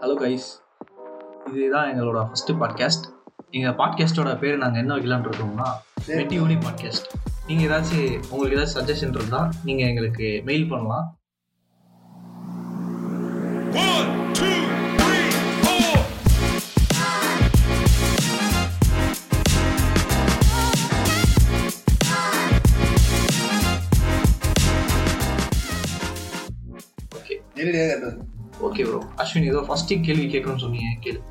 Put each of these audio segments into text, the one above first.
Hello guys இதுதான் எங்களோட first podcast எங்கள் பாட்காஸ்ட்டோட பேர் நாங்கள் என்ன வைக்கலாம்னு இருக்கோம்னா மெட்டியோடி பாட்காஸ்ட் நீங்கள் ஏதாச்சும் உங்களுக்கு ஏதாச்சும் சஜஷன் இருந்தால் நீங்கள் எங்களுக்கு மெயில் பண்ணலாம். One, two, three, four. Okay நேரடியாக ஓகே ப்ரோ அஸ்வின் ஏதோ ஃபர்ஸ்ட் கேள்வி கேட்கணும்னு சொன்னீங்க. கேள்வி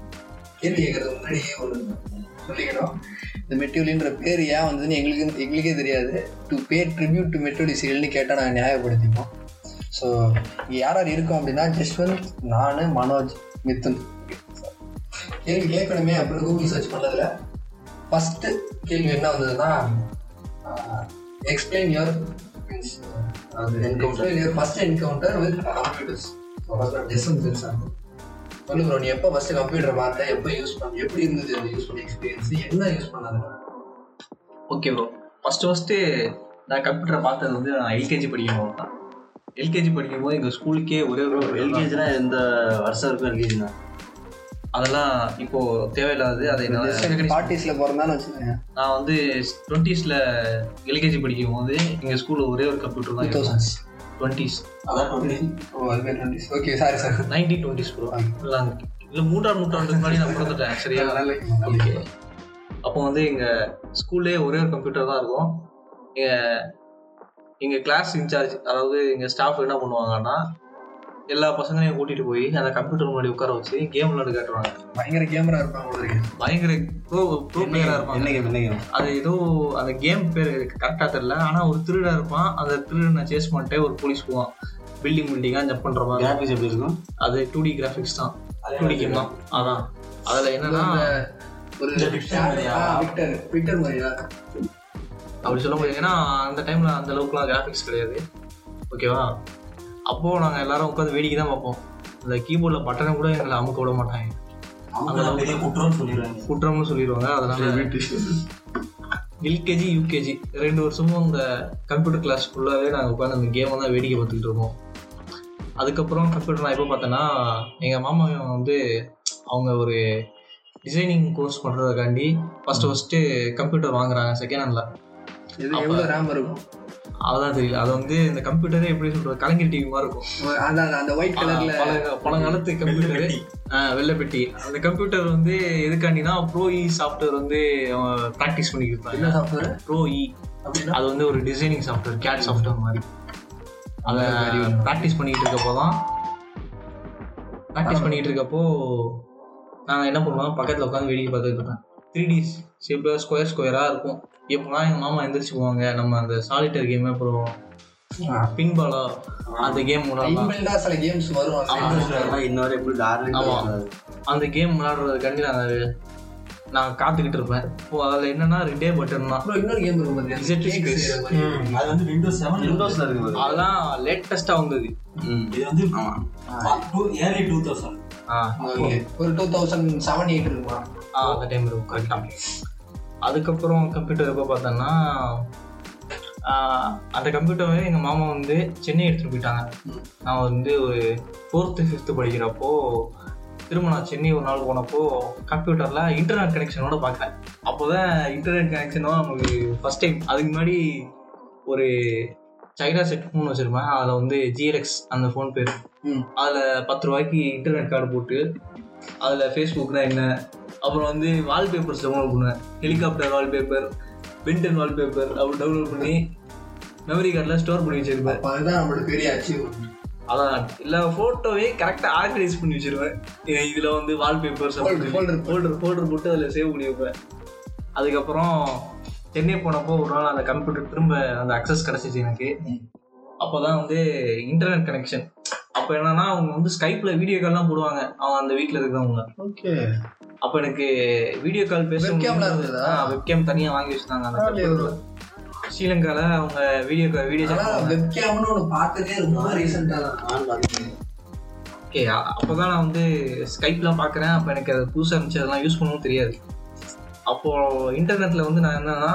கேள்வி கேட்கறது முன்னாடி ஒரு சொல்லிக்கணும். இந்த மெட்டியூலின்ற பேர் ஏன் வந்ததுன்னு எங்களுக்கு எங்களுக்கே தெரியாது. டு பே ட்ரிபியூட் டு மெட்டோடி சீரியல்னு கேட்டால் நாங்கள் நியாயப்படுத்திப்போம். ஸோ யார் யார் இருக்கோம் அப்படின்னா ஜஸ்வந்த் நான் மனோஜ் மித்துன் கேள்வி கேட்கணுமே அப்படின்னு கூகுள் சர்ச் பண்ணதில். ஃபஸ்ட்டு கேள்வி என்ன வந்ததுன்னா explain your means encounter your first encounter with computers சொல்லு ப்ரோ நீ எப்போ ஃபர்ஸ்ட் கம்ப்யூட்டர் பார்த்த எப்போ யூஸ் பண்ண எப்படி இருந்தது அந்த யூஸ் பண்ண எக்ஸ்பீரியன்ஸ் என்ன யூஸ் பண்ணது ஓகே ப்ரோ ஃபஸ்ட்டு ஃபஸ்ட்டு நான் கம்ப்யூட்டரை பார்த்தது வந்து நான் எல்கேஜி படிக்கும் போது தான். எல்கேஜி படிக்கும் போது எங்கள் ஸ்கூலுக்கே ஒரே ஒரு எல்கேஜினா எந்த வருஷம் இருக்கும் எல்கேஜினா அதெல்லாம் இப்போ தேவையில்லாது அதை என்னால் பார்ட்டிஸ்ல பிறந்தான்னு வச்சுக்கோங்க. நான் வந்து டுவெண்ட்டீஸில் எல்கேஜி படிக்கும் போது எங்கள் ஸ்கூலில் ஒரே ஒரு கம்ப்யூட்டர் தான் thousands twenties twenties okay sorry sir nineteen twenties bro இல்லை இல்லை மூன்றாம் நூற்றாண்டுக்கு முன்னாடி நான் பிறந்துட்டேன் சரியா? ஓகே அப்போ வந்து எங்கள் ஸ்கூல்லே ஒரே ஒரு கம்ப்யூட்டர் தான் இருக்கும். எங்கள் எங்கள் கிளாஸ் இன்சார்ஜ் அதாவது எங்கள் ஸ்டாஃப் என்ன பண்ணுவாங்கன்னா எல்லா பசங்களையும் கூட்டிகிட்டு போய் அந்த கம்ப்யூட்டர் முன்னாடி உட்கார வச்சு கேம் விளையாண்டு காட்டுவாங்க. பயங்கர கேமரா இருப்பாங்க பயங்கர ப்ரோ ப்ரோ பிளேயராக இருப்பாங்க. என்ன கேம் என்ன கேம் அது ஏதோ அந்த கேம் பேர் கரெக்டாக தெரியல. ஆனால் ஒரு திருடன் இருப்பான். அந்த திருடனை சேஸ் பண்ணிட்டு ஒரு போலீஸ் போவான். பில்டிங் பில்டிங்காக ஜம்ப் பண்ணுற மாதிரி. கிராஃபிக்ஸ் எப்படி இருக்கும்? அது டூ டி கிராஃபிக்ஸ் தான். டூ டி கேம் தான். அதான். அதில் என்னன்னா ஒரு விக்டர் மாதிரியா? அப்படி சொல்ல முடியாது ஏன்னா அந்த டைமில் அந்த அளவுக்குலாம் கிராஃபிக்ஸ் கிடையாது. ஓகேவா அப்போது நாங்கள் எல்லாரும் உட்காந்து வேடிக்கை தான் பார்ப்போம். அந்த கீபோர்டில் பட்டனை கூட எங்களை அமுக்க விட மாட்டாங்க. குற்றம்னு சொல்லிடுவாங்க. அதனால எல்கேஜி யூகேஜி ரெண்டு வருஷமும் அந்த கம்ப்யூட்டர் கிளாஸ் ஃபுல்லாகவே நாங்கள் உட்காந்து அந்த கேமை தான் வேடிக்கை பார்த்துக்கிட்டு இருப்போம் அதுக்கப்புறம் கம்ப்யூட்டர் நான் எப்போ பார்த்தேன்னா எங்கள் மாமா வந்து அவங்க ஒரு டிசைனிங் கோர்ஸ் பண்ணுறதுக்காண்டி ஃபஸ்ட்டு ஃபஸ்ட்டு கம்ப்யூட்டர் வாங்குறாங்க செகண்ட் ஹேண்டில் எவ்வளோ ரேம் இருக்கும்? அதான் தெரியல. அது வந்து இந்த கம்ப்யூட்டரே எப்படி சொல்றது? கலைஞர் டிவி மாதிரி இருக்கும். அதான் அந்த ஒயிட் கலர்ல பழங்க பழங்காலத்து கம்ப்யூட்டர் வெள்ளை பெட்டி. அந்த கம்ப்யூட்டர் வந்து எதுக்காண்டினா ப்ரோ இ சாஃப்ட்வேர் வந்து ப்ராக்டிஸ் பண்ணிக்கிட்டு என்ன இருப்பாங்க சாஃப்ட்வேர் ப்ரோ இ அப்படின்னா? அது வந்து ஒரு டிசைனிங் சாஃப்ட்வேர் கேட் சாஃப்ட்வேர் மாதிரி. அதை ப்ராக்டிஸ் பண்ணிக்கிட்டு இருக்கப்போ தான் ப்ராக்டிஸ் பண்ணிக்கிட்டு இருக்கப்போ நான் என்ன பண்ணுவேன் பக்கத்தில் உட்காந்து வேடிக்கை பார்த்துட்டு இருப்பேன். த்ரீ டி ஷேப்பில் ஸ்கொயர் ஸ்கொயராக இருக்கும். எப்போலாம் எங்கள் மாமா எந்திரிச்சு போவாங்க நம்ம அந்த சாலிட்டர் கேம் அப்புறம் பின்பாலா அந்த கேம் விளாடலாம் சில கேம்ஸ் வரும் இன்னொரு எப்படி. அந்த கேம் விளாடுறதுக்காண்டி நான் நான் காத்துக்கிட்டு இருப்பேன். இப்போ அதில் என்னன்னா ரெண்டே பட்டன் தான். இன்னொரு கேம் இருக்கும். அது வந்து விண்டோஸ் செவன் விண்டோஸ்ல இருக்கு. அதெல்லாம் லேட்டஸ்ட்டாக வந்தது. இது வந்து ஆமா. டூ ஏர்லி டூ தௌசண்ட் ஆ. Okay. ஒரு டூ தௌசண்ட் செவன் எயிட் இருக்குமா? ஆ அந்த டைம் இருக்கும். கரெக்டாக அதுக்கப்புறம் கம்ப்யூட்டர் எப்போ பார்த்தோன்னா அந்த கம்ப்யூட்டரை எங்கள் மாமா வந்து சென்னை எடுத்துகிட்டு போயிட்டாங்க. நான் வந்து ஒரு ஃபோர்த்து ஃபிஃப்த்து படிக்கிறப்போ திரும்ப நான் சென்னை ஒரு நாள் போனப்போ கம்ப்யூட்டரில் இன்டர்நெட் கனெக்ஷனோட பார்க்குறேன் அப்போ தான் இன்டர்நெட் கனெக்ஷனோ நமக்கு ஃபஸ்ட் டைம் அதுக்கு முன்னாடி ஒரு சைனா செட் ஃபோன் வச்சுருப்பேன். அதில் வந்து ஜிஎல்எக்ஸ் அந்த ஃபோன் பேர். அதில் பத்து ரூபாய்க்கு இன்டர்நெட் கார்டு போட்டு அதில் ஃபேஸ்புக்னா என்ன அப்புறம் வந்து வால்பேப்பர்ஸ் டவுன்லோட் பண்ணுவேன். Helicopter wallpaper Ben Ten wallpaper அப்படி டவுன்லோட் பண்ணி மெமரி கார்டில் ஸ்டோர் பண்ணி வச்சிருப்பேன். அப்ப அதுதான் நம்மளோட பெரிய அச்சீவ்மெண்ட் அதான் எல்லா ஃபோட்டோவே கரெக்டாக ஆர்கனைஸ் பண்ணி வச்சிருவேன். இதுல வந்து வால்பேப்பர்ஸ் folder. ஃபோல்டர் ஃபோல்டர் போட்டு. அதில் சேவ் பண்ணி வைப்பேன். அதுக்கப்புறம் சென்னை போனப்போ ஒரு நாள் அந்த கம்ப்யூட்டர் திரும்ப அந்த அக்சஸ் கிடச்சிச்சு எனக்கு. அப்போதான் வந்து இன்டர்நெட் கனெக்ஷன் அப்போ என்னன்னா அவங்க வந்து ஸ்கைப்ல வீடியோ கால்லாம் போடுவாங்க. அவங்க அந்த வீட்டில் இருக்கிறவங்க. ஓகே. அப்போ எனக்கு வீடியோ கால் பேச? வெப்கேம் தனியாக வாங்கி வச்சிருந்தாங்க அந்த. ஸ்ரீலங்கால அவங்க வீடியோ கால் வீடியோ வெப்கேம்னு ஒன்று பார்த்ததே ரொம்ப ரீசெண்டாக தான். ஓகே அப்போதான் நான் வந்து ஸ்கைப்லாம் பார்க்குறேன். அப்போ எனக்கு அது புதுசாக இருந்துச்சு அதெல்லாம் யூஸ் பண்ணவும் தெரியாது. அப்போது இன்டர்நெட்டில் வந்து நான் என்னன்னா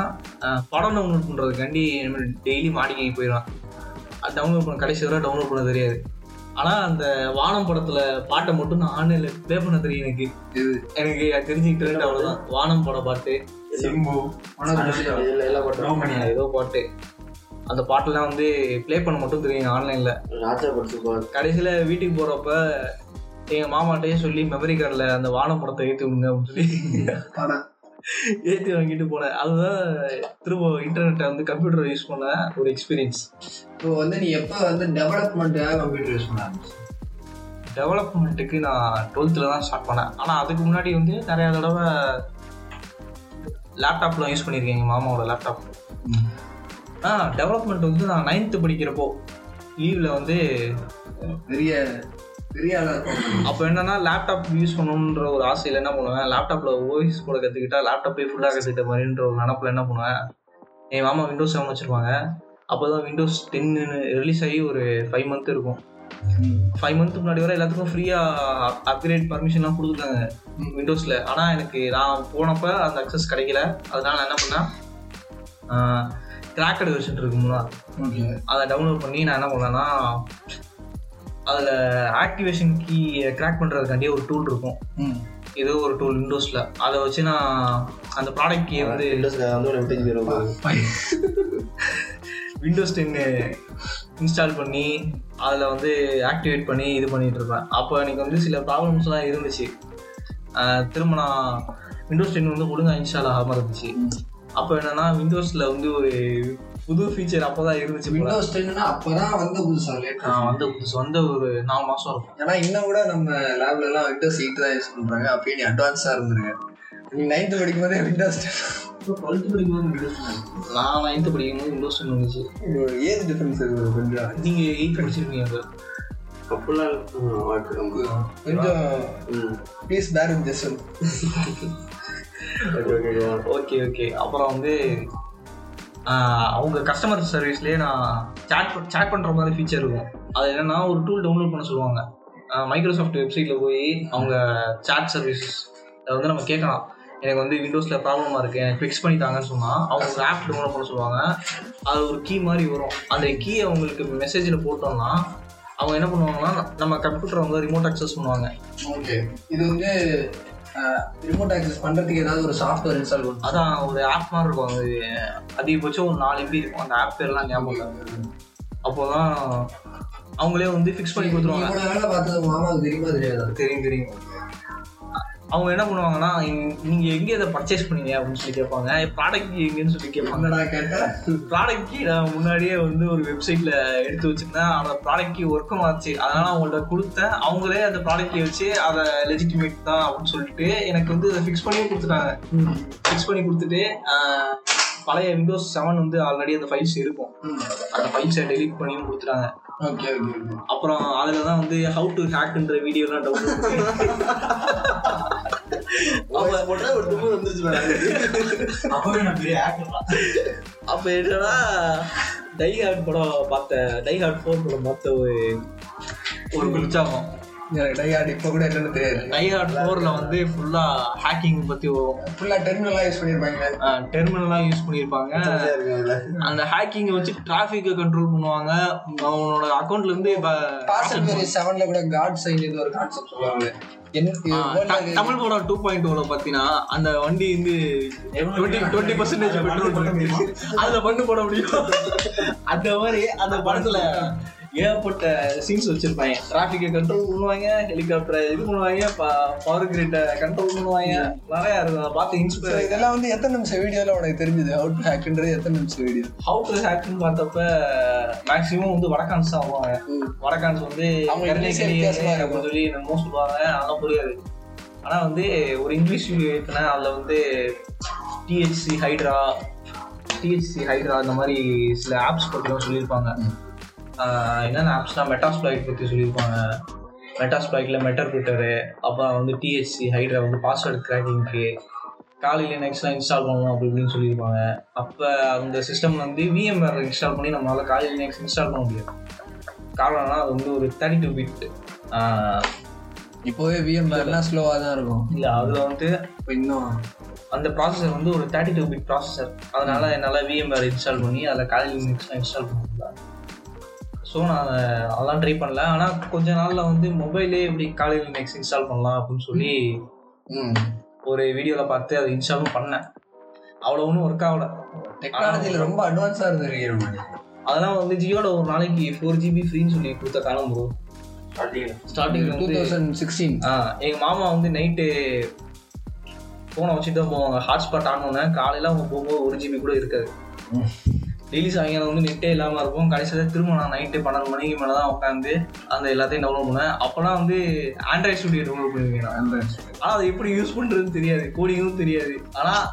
படம் டவுன்லோட் பண்ணுறதுக்காண்டி டெய்லி மாடிக்கு போயிடுவேன். அது டவுன்லோட் பண்ண கடைசி வரை டவுன்லோட் பண்ண தெரியாது. ஆனா அந்த வானம் படத்துல பாட்டை மட்டும் நான் ஆன்லைன்ல ப்ளே பண்ண தெரியும் எனக்கு. எனக்கு தெரிஞ்சுக்கிட்டு அவ்வளவுதான். வானம் பட பாட்டு சிம்பு ஏதோ பாட்டு. அந்த பாட்டெல்லாம் வந்து ப்ளே பண்ண மட்டும் தெரியும் ஆன்லைன்ல. கடைசியில வீட்டுக்கு போறப்ப எங்க மாமாட்டையே சொல்லி மெமரி கார்டில் அந்த வானம் படத்தை ஏற்றி விடுங்க அப்படின்னு சொல்லி. ஏற்றி வாங்கிட்டு போனேன். அதுதான் திரும்ப இன்டர்நெட்டை வந்து கம்ப்யூட்டர் யூஸ் பண்ண ஒரு எக்ஸ்பீரியன்ஸ் இப்போ வந்து நீ எப்போ வந்து டெவலப்மெண்ட்டாக கம்ப்யூட்டர் யூஸ் பண்ண? டெவலப்மெண்ட்டுக்கு நான் டுவெல்த்தில் தான் ஸ்டார்ட் பண்ணேன். ஆனால் அதுக்கு முன்னாடி வந்து நிறையா தடவை லேப்டாப்லாம் யூஸ் பண்ணியிருக்கேன் எங்கள் மாமாவோட லேப்டாப் ஆ டெவலப்மெண்ட் வந்து நான் நைன்த்து படிக்கிறப்போ லீவில் வந்து பெரிய இருக்கும் அப்போ என்னன்னா லேப்டாப் யூஸ் பண்ணணுன்ற ஒரு ஆசையில் என்ன பண்ணுவேன்? லேப்டாப்பில் ஓஎஸ் கூட கற்றுக்கிட்டா லேப்டாப்பே ஃபுல்லாக கற்றுக்கிட்ட மாதிரின்ற ஒரு நினப்பில் என்ன பண்ணுவேன்? என் மாமா விண்டோஸ் செவன் வச்சுருப்பாங்க. அப்போ தான் விண்டோஸ் டென்னு ரிலீஸ் ஆகி ஒரு ஃபைவ் மந்த் இருக்கும். ஃபைவ் மந்த் முன்னாடி வரை எல்லாத்துக்கும் ஃப்ரீயாக அப்கிரேட் பர்மிஷன்லாம் கொடுத்துருக்காங்க விண்டோஸில் ஆனால் எனக்கு நான் போனப்போ அந்த அக்சஸ் கிடைக்கல. அதனால நான் என்ன பண்ணேன்? கிராக்கட் வெர்ஷன் இருக்கு முன்னாடி ஓகே அதை டவுன்லோட் பண்ணி நான் என்ன பண்ணேன்னா அதில் ஆக்டிவேஷன் கீ கிராக் பண்ணுறதுக்காண்டியே ஒரு டூல் இருக்கும். ஏதோ ஒரு டூல் விண்டோஸில் அதை வச்சு நான் அந்த ப்ராடக்ட் கீயை வந்து விண்டோஸ் டென்னு இன்ஸ்டால் பண்ணி அதில் வந்து ஆக்டிவேட் பண்ணி இது பண்ணிட்டு இருப்பேன். அப்போ எனக்கு வந்து சில ப்ராப்ளம்ஸ்லாம் இருந்துச்சு. திரும்ப நான் விண்டோஸ் டென் வந்து ஒழுங்காக இன்ஸ்டால் ஆகாமல் இருந்துச்சு. அப்போ என்னன்னா விண்டோஸில் வந்து ஒரு புது ஃபீச்சர் அப்போ தான் இருந்துச்சு. விண்டோஸ் டென்னா அப்பதான் வந்து புதுசா ஆஹ் வந்து புதுசு வந்து ஒரு நாலு மாதம் இருக்கும். ஏன்னா இன்னும் கூட நம்ம லேப்ல எல்லாம் விண்டோஸ் எயிட் தான் யூஸ் பண்றாங்க. அப்பயே நீ அட்வான்ஸா இருந்திருக்க. நீ நைன்த் படிக்கும் போதே விண்டோஸ் டுவெல்த் படிக்கும்போது விண்டோஸ் நான் நைன்த்து படிக்கும்போது விண்டோஸ் டென் வந்துச்சு. ஏஜ் டிஃபரன்ஸ் இருக்கு கொஞ்சம் நீங்கள் எயிட் படிச்சிருக்கீங்க அது அப்பெல்லாம் கொஞ்சம் ப்ளீஸ் பேர் திஸ் ஓகே ஓகே அப்புறம் வந்து அவங்க கஸ்டமர் சர்வீஸ்லேயே நான் சேட் சேட் பண்ணுற மாதிரி ஃபீச்சர் இருக்கும். அது என்னென்னா ஒரு டூல் டவுன்லோட் பண்ண சொல்லுவாங்க. மைக்ரோசாஃப்ட் வெப்சைட்டில் போய் அவங்க சேட் சர்வீஸ் வந்து நம்ம கேட்கலாம். எனக்கு வந்து விண்டோஸில் ப்ராப்ளமாக இருக்குது எனக்கு ஃபிக்ஸ் பண்ணி தாங்கன்னு சொன்னால் அவங்க ஒரு ஆப் டவுன்லோட் பண்ண சொல்லுவாங்க. அது ஒரு கீ மாதிரி வரும். அந்த கீ அவங்களுக்கு மெசேஜில் போட்டோம்னா அவங்க என்ன பண்ணுவாங்கன்னா நம்ம கம்ப்யூட்டர் வந்து ரிமோட் அக்சஸ் பண்ணுவாங்க. ஓகே இது வந்து ரிமோட் ஆக்சஸ் பண்றதுக்கு ஏதாவது ஒரு சாஃப்ட்வேர் இன்ஸ்டால் பண்ணும் அதான் ஒரு ஆப் மாதிரி இருக்கும். அது அதிகபட்சம் ஒரு நாலு எம்பி இருக்கும். அந்த ஆப் பேர்லாம் ஞாபகம் இல்லை. அப்போதான் அவங்களே வந்து ஃபிக்ஸ் பண்ணி கொடுத்துருவாங்க. வேலை பார்த்தது மாமாவுக்கு தெரியுமா தெரியாதா? தெரியும் தெரியும். அவங்க என்ன பண்ணுவாங்கன்னா இங்க- நீங்க எங்க இதை பர்ச்சேஸ் பண்ணீங்க அப்படின்னு சொல்லி கேட்பாங்க. ப்ராடக்ட் எங்கன்னு சொல்லி கேட்பாங்க. என்னடா கேட்டேன் ப்ராடக்ட் கீ நான் முன்னாடியே வந்து ஒரு வெப்சைட்ல எடுத்து வச்சிருந்தேன் அந்த ப்ராடக்ட் கீ ஒர்க்கும் ஆச்சு. அதனால அவங்கள்ட்ட கொடுத்தேன். அவங்களே அந்த ப்ராடக்ட் கீ வச்சு அதை லெஜிட்டிமேட் தான் அப்படின்னு சொல்லிட்டு எனக்கு வந்து அதை ஃபிக்ஸ் பண்ணி கொடுத்துட்டாங்க. ஃபிக்ஸ் பண்ணி கொடுத்துட்டு பழைய விண்டோஸ் செவன் வந்து ஆல்ரெடி அந்த ஃபைல்ஸ் இருக்கும். அந்த ஃபைல்ஸை டெலீட் பண்ணியும் கொடுத்துட்டாங்க. ஓகே ஓகே அப்புறம் அதில் தான் வந்து ஹவு டு ஹேக்ன்ற வீடியோலாம் டவுன்லோட் அப்போ என்னன்னா டை ஹார்ட் படம் பார்த்த டை ஹார்ட் ஃபோர் படம் பார்த்த ஒரு ஒரு உற்சாகம் எனக்கு டையார்ட் இப்போ கூட என்னன்னு தெரியாது. டை ஹார்ட் ஃபோரில் வந்து ஃபுல்லாக ஹேக்கிங் பற்றி வரும் ஃபுல்லா டெர்மினலா யூஸ் பண்ணிருப்பாங்க. டெர்மினலாம் யூஸ் பண்ணியிருப்பாங்க அந்த ஹேக்கிங்கை வச்சு டிராஃபிக்கை கண்ட்ரோல் பண்ணுவாங்க. அவனோட அக்கௌண்ட்லேருந்து வேரி செவன்ல கூட காட் சைன் இது ஒரு கான்செப்ட் சொல்லுவாங்க தமிழ் படம் டூ பாயிண்ட் ஓல பார்த்தீங்கன்னா அந்த வண்டி வந்து டுவெண்ட்டி டுவெண்ட்டி பர்சன்டேஜ் பெட்ரோல் அதுல பண்ணு போட முடியும். அந்த மாதிரி அந்த படத்துல. ஏகப்பட்ட சீன்ஸ் வச்சிருப்பாங்க. டிராஃபிக்கை கண்ட்ரோல் பண்ணுவாங்க ஹெலிகாப்டரை இது பண்ணுவாங்க பவர் கிரிட்டை கண்ட்ரோல் பண்ணுவாங்க. நிறைய இருக்கும் பார்த்து இன்ஸ்பயர் இதெல்லாம் வந்து எத்தனை நிமிஷம் வீடியோல உனக்கு தெரிஞ்சது? அவுட் ஹேக்ன்றது எத்தனை நிமிஷம் வீடியோ ஹவு டு ஹேக்னு பார்த்தப்ப மேக்ஸிமம் வந்து வடக்கான்ஸ் தான் வருவாங்க. வடக்கான்ஸ் வந்து சொல்லி என்னமோ சொல்லுவாங்க. அதெல்லாம் புரியாது. ஆனா வந்து ஒரு இங்கிலீஷ் வீடியோ ஏற்றினேன் அதில் வந்து டிஹெச்சி ஹைட்ரா டிஹெச்சி ஹைட்ரா இந்த மாதிரி சில ஆப்ஸ் பற்றிலாம் சொல்லியிருப்பாங்க. என்னென்ன ஆப்ஸ்னா மெட்டாஸ்பிளாய்ட் பற்றி சொல்லியிருப்பாங்க. மெட்டாஸ்பிளாய்ட்ல மெட்டர் ட்விட்டரு அப்புறம் வந்து டிஹெச்சி ஹைட்ரா வந்து பாஸ்வேர்டு கிராக்கிங்க்கு காலையில் நெக்ஸ்ட்லாம் இன்ஸ்டால் பண்ணணும் அப்படி இப்படின்னு சொல்லியிருப்பாங்க. அப்போ அந்த சிஸ்டம் வந்து விஎம்ஆர் இன்ஸ்டால் பண்ணி நம்மளால காலையில் நெக்ஸ்ட் இன்ஸ்டால் பண்ண முடியாது. காரணம்னா அது வந்து ஒரு தேர்ட்டி டூ பிட் இப்போவே விஎம்ஆர்லாம் ஸ்லோவா தான் இருக்கும். இல்லை அதில் வந்து இப்போ இன்னும். அந்த ப்ராசஸர் வந்து ஒரு தேர்ட்டி டூ பிட் ப்ராசஸர் அதனால என்னால் விஎம்ஆர் இன்ஸ்டால் பண்ணி அதில் காலையில் நெக்ஸ்ட்லாம் இன்ஸ்டால் பண்ண முடியல. ஸோ நான் அதெல்லாம் ட்ரை பண்ணல. ஆனால் கொஞ்ச நாளில் வந்து மொபைலே எப்படி காலையில் நெக்ஸ்ட் இன்ஸ்டால் பண்ணலாம் அப்படின்னு சொல்லி ம். ஒரு வீடியோவில் பார்த்து அதை இன்ஸ்டாலும் பண்ணேன். அவ்வளோ ஒன்றும் ஒர்க் ஆகல. டெக்னாலஜியில் ரொம்ப அட்வான்ஸாக இருந்திருக்கீங்க அதெல்லாம் வந்து ஜியோட ஒரு நாளைக்கு ஃபோர் ஜிபி ஃப்ரீன்னு சொல்லி கொடுத்த காலம் bro starting two thousand sixteen ஆ எங்கள் மாமா வந்து நைட்டு ஃபோனை வச்சுட்டு தான் போவாங்க. ஹாட்ஸ்பாட் ஆன் பண்ண காலையில் அவங்க போகும்போது ஒரு ஜிபி கூட இருக்காது. டெய்லி சாயங்காலம் வந்து நெட்டே இல்லாமல் இருக்கும். கடைசியில் திரும்ப நான் நைட்டு பன்னெண்டு மணிக்கு மேலே தான் உட்காந்து அந்த எல்லாத்தையும் டவுன்லோட் பண்ணேன். அப்போலாம் வந்து ஆண்ட்ராய்ட் ஸ்டுடியோ டவுன்லோட் பண்ணுவீங்க நான். ஆனால் அதை எப்படி யூஸ் பண்ணுறதுன்னு தெரியாது. கோடிங்கும் தெரியாது. ஆனால்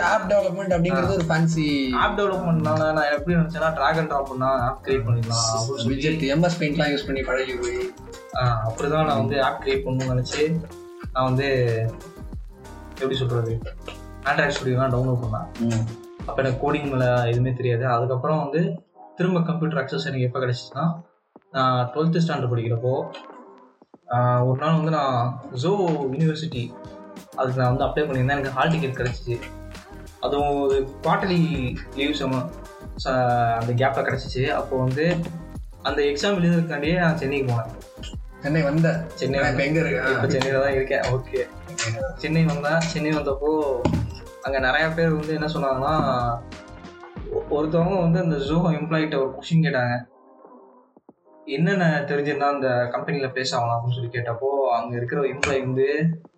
ஆப் டெவலப்மெண்ட் அப்படிங்கிறது ஒரு ஃபேன்சி ஆப் டெவலப்மெண்ட்னால நான் எப்படி நினச்சேன்னா ட்ராக் அண்ட் ட்ராப் பண்ணா ஆப் கிரியேட் பண்ணிடலாம் விஜெட் எம்எஸ் பெயிண்ட்லாம் யூஸ் பண்ணி பழகி போய். ஆஹ் அப்படிதான் நான் வந்து ஆப் கிரியேட் பண்ணணும்னு நினச்சி நான் வந்து எப்படி சொல்கிறது ஆண்ட்ராய்ட் ஸ்டுடியோலாம் டவுன்லோட் பண்ணேன். அப்போ எனக்கு கோடிங் மேலே எதுவுமே தெரியாது. அதுக்கப்புறம் வந்து திரும்ப கம்ப்யூட்டர் அக்சஸ் எனக்கு எப்போ கிடச்சிச்சுன்னா நான் டுவெல்த்து ஸ்டாண்டர்ட் படிக்கிறப்போ ஒரு நாள் வந்து நான் ஜோ யூனிவர்சிட்டி அதுக்கு நான் வந்து அப்ளை பண்ணியிருந்தேன். எனக்கு ஹால் டிக்கெட் கிடச்சிச்சு. அதுவும் ஒரு குவார்டர்லி லீவ் செம அந்த கேப்பில் கிடச்சிச்சு. அப்போ வந்து அந்த எக்ஸாம் எழுதுறதுக்காண்டியே நான் சென்னைக்கு போனேன். சென்னை வந்த சென்னை நான் இப்ப சென்னையில் தான் இருக்கேன். ஓகே. சென்னை வந்தேன் சென்னை வந்தப்போ அங்கே நிறைய பேர் வந்து என்ன சொன்னாங்கன்னா ஒருத்தவங்க வந்து அந்த ஜோ எம்ப்ளாயிட்ட ஒரு கொஷின் கேட்டாங்க. என்னென்ன தெரிஞ்சிருந்தா அந்த கம்பெனியில் பேச ஆகலாம் அப்படின்னு சொல்லி கேட்டப்போ அங்கே இருக்கிற எம்ப்ளாயி வந்து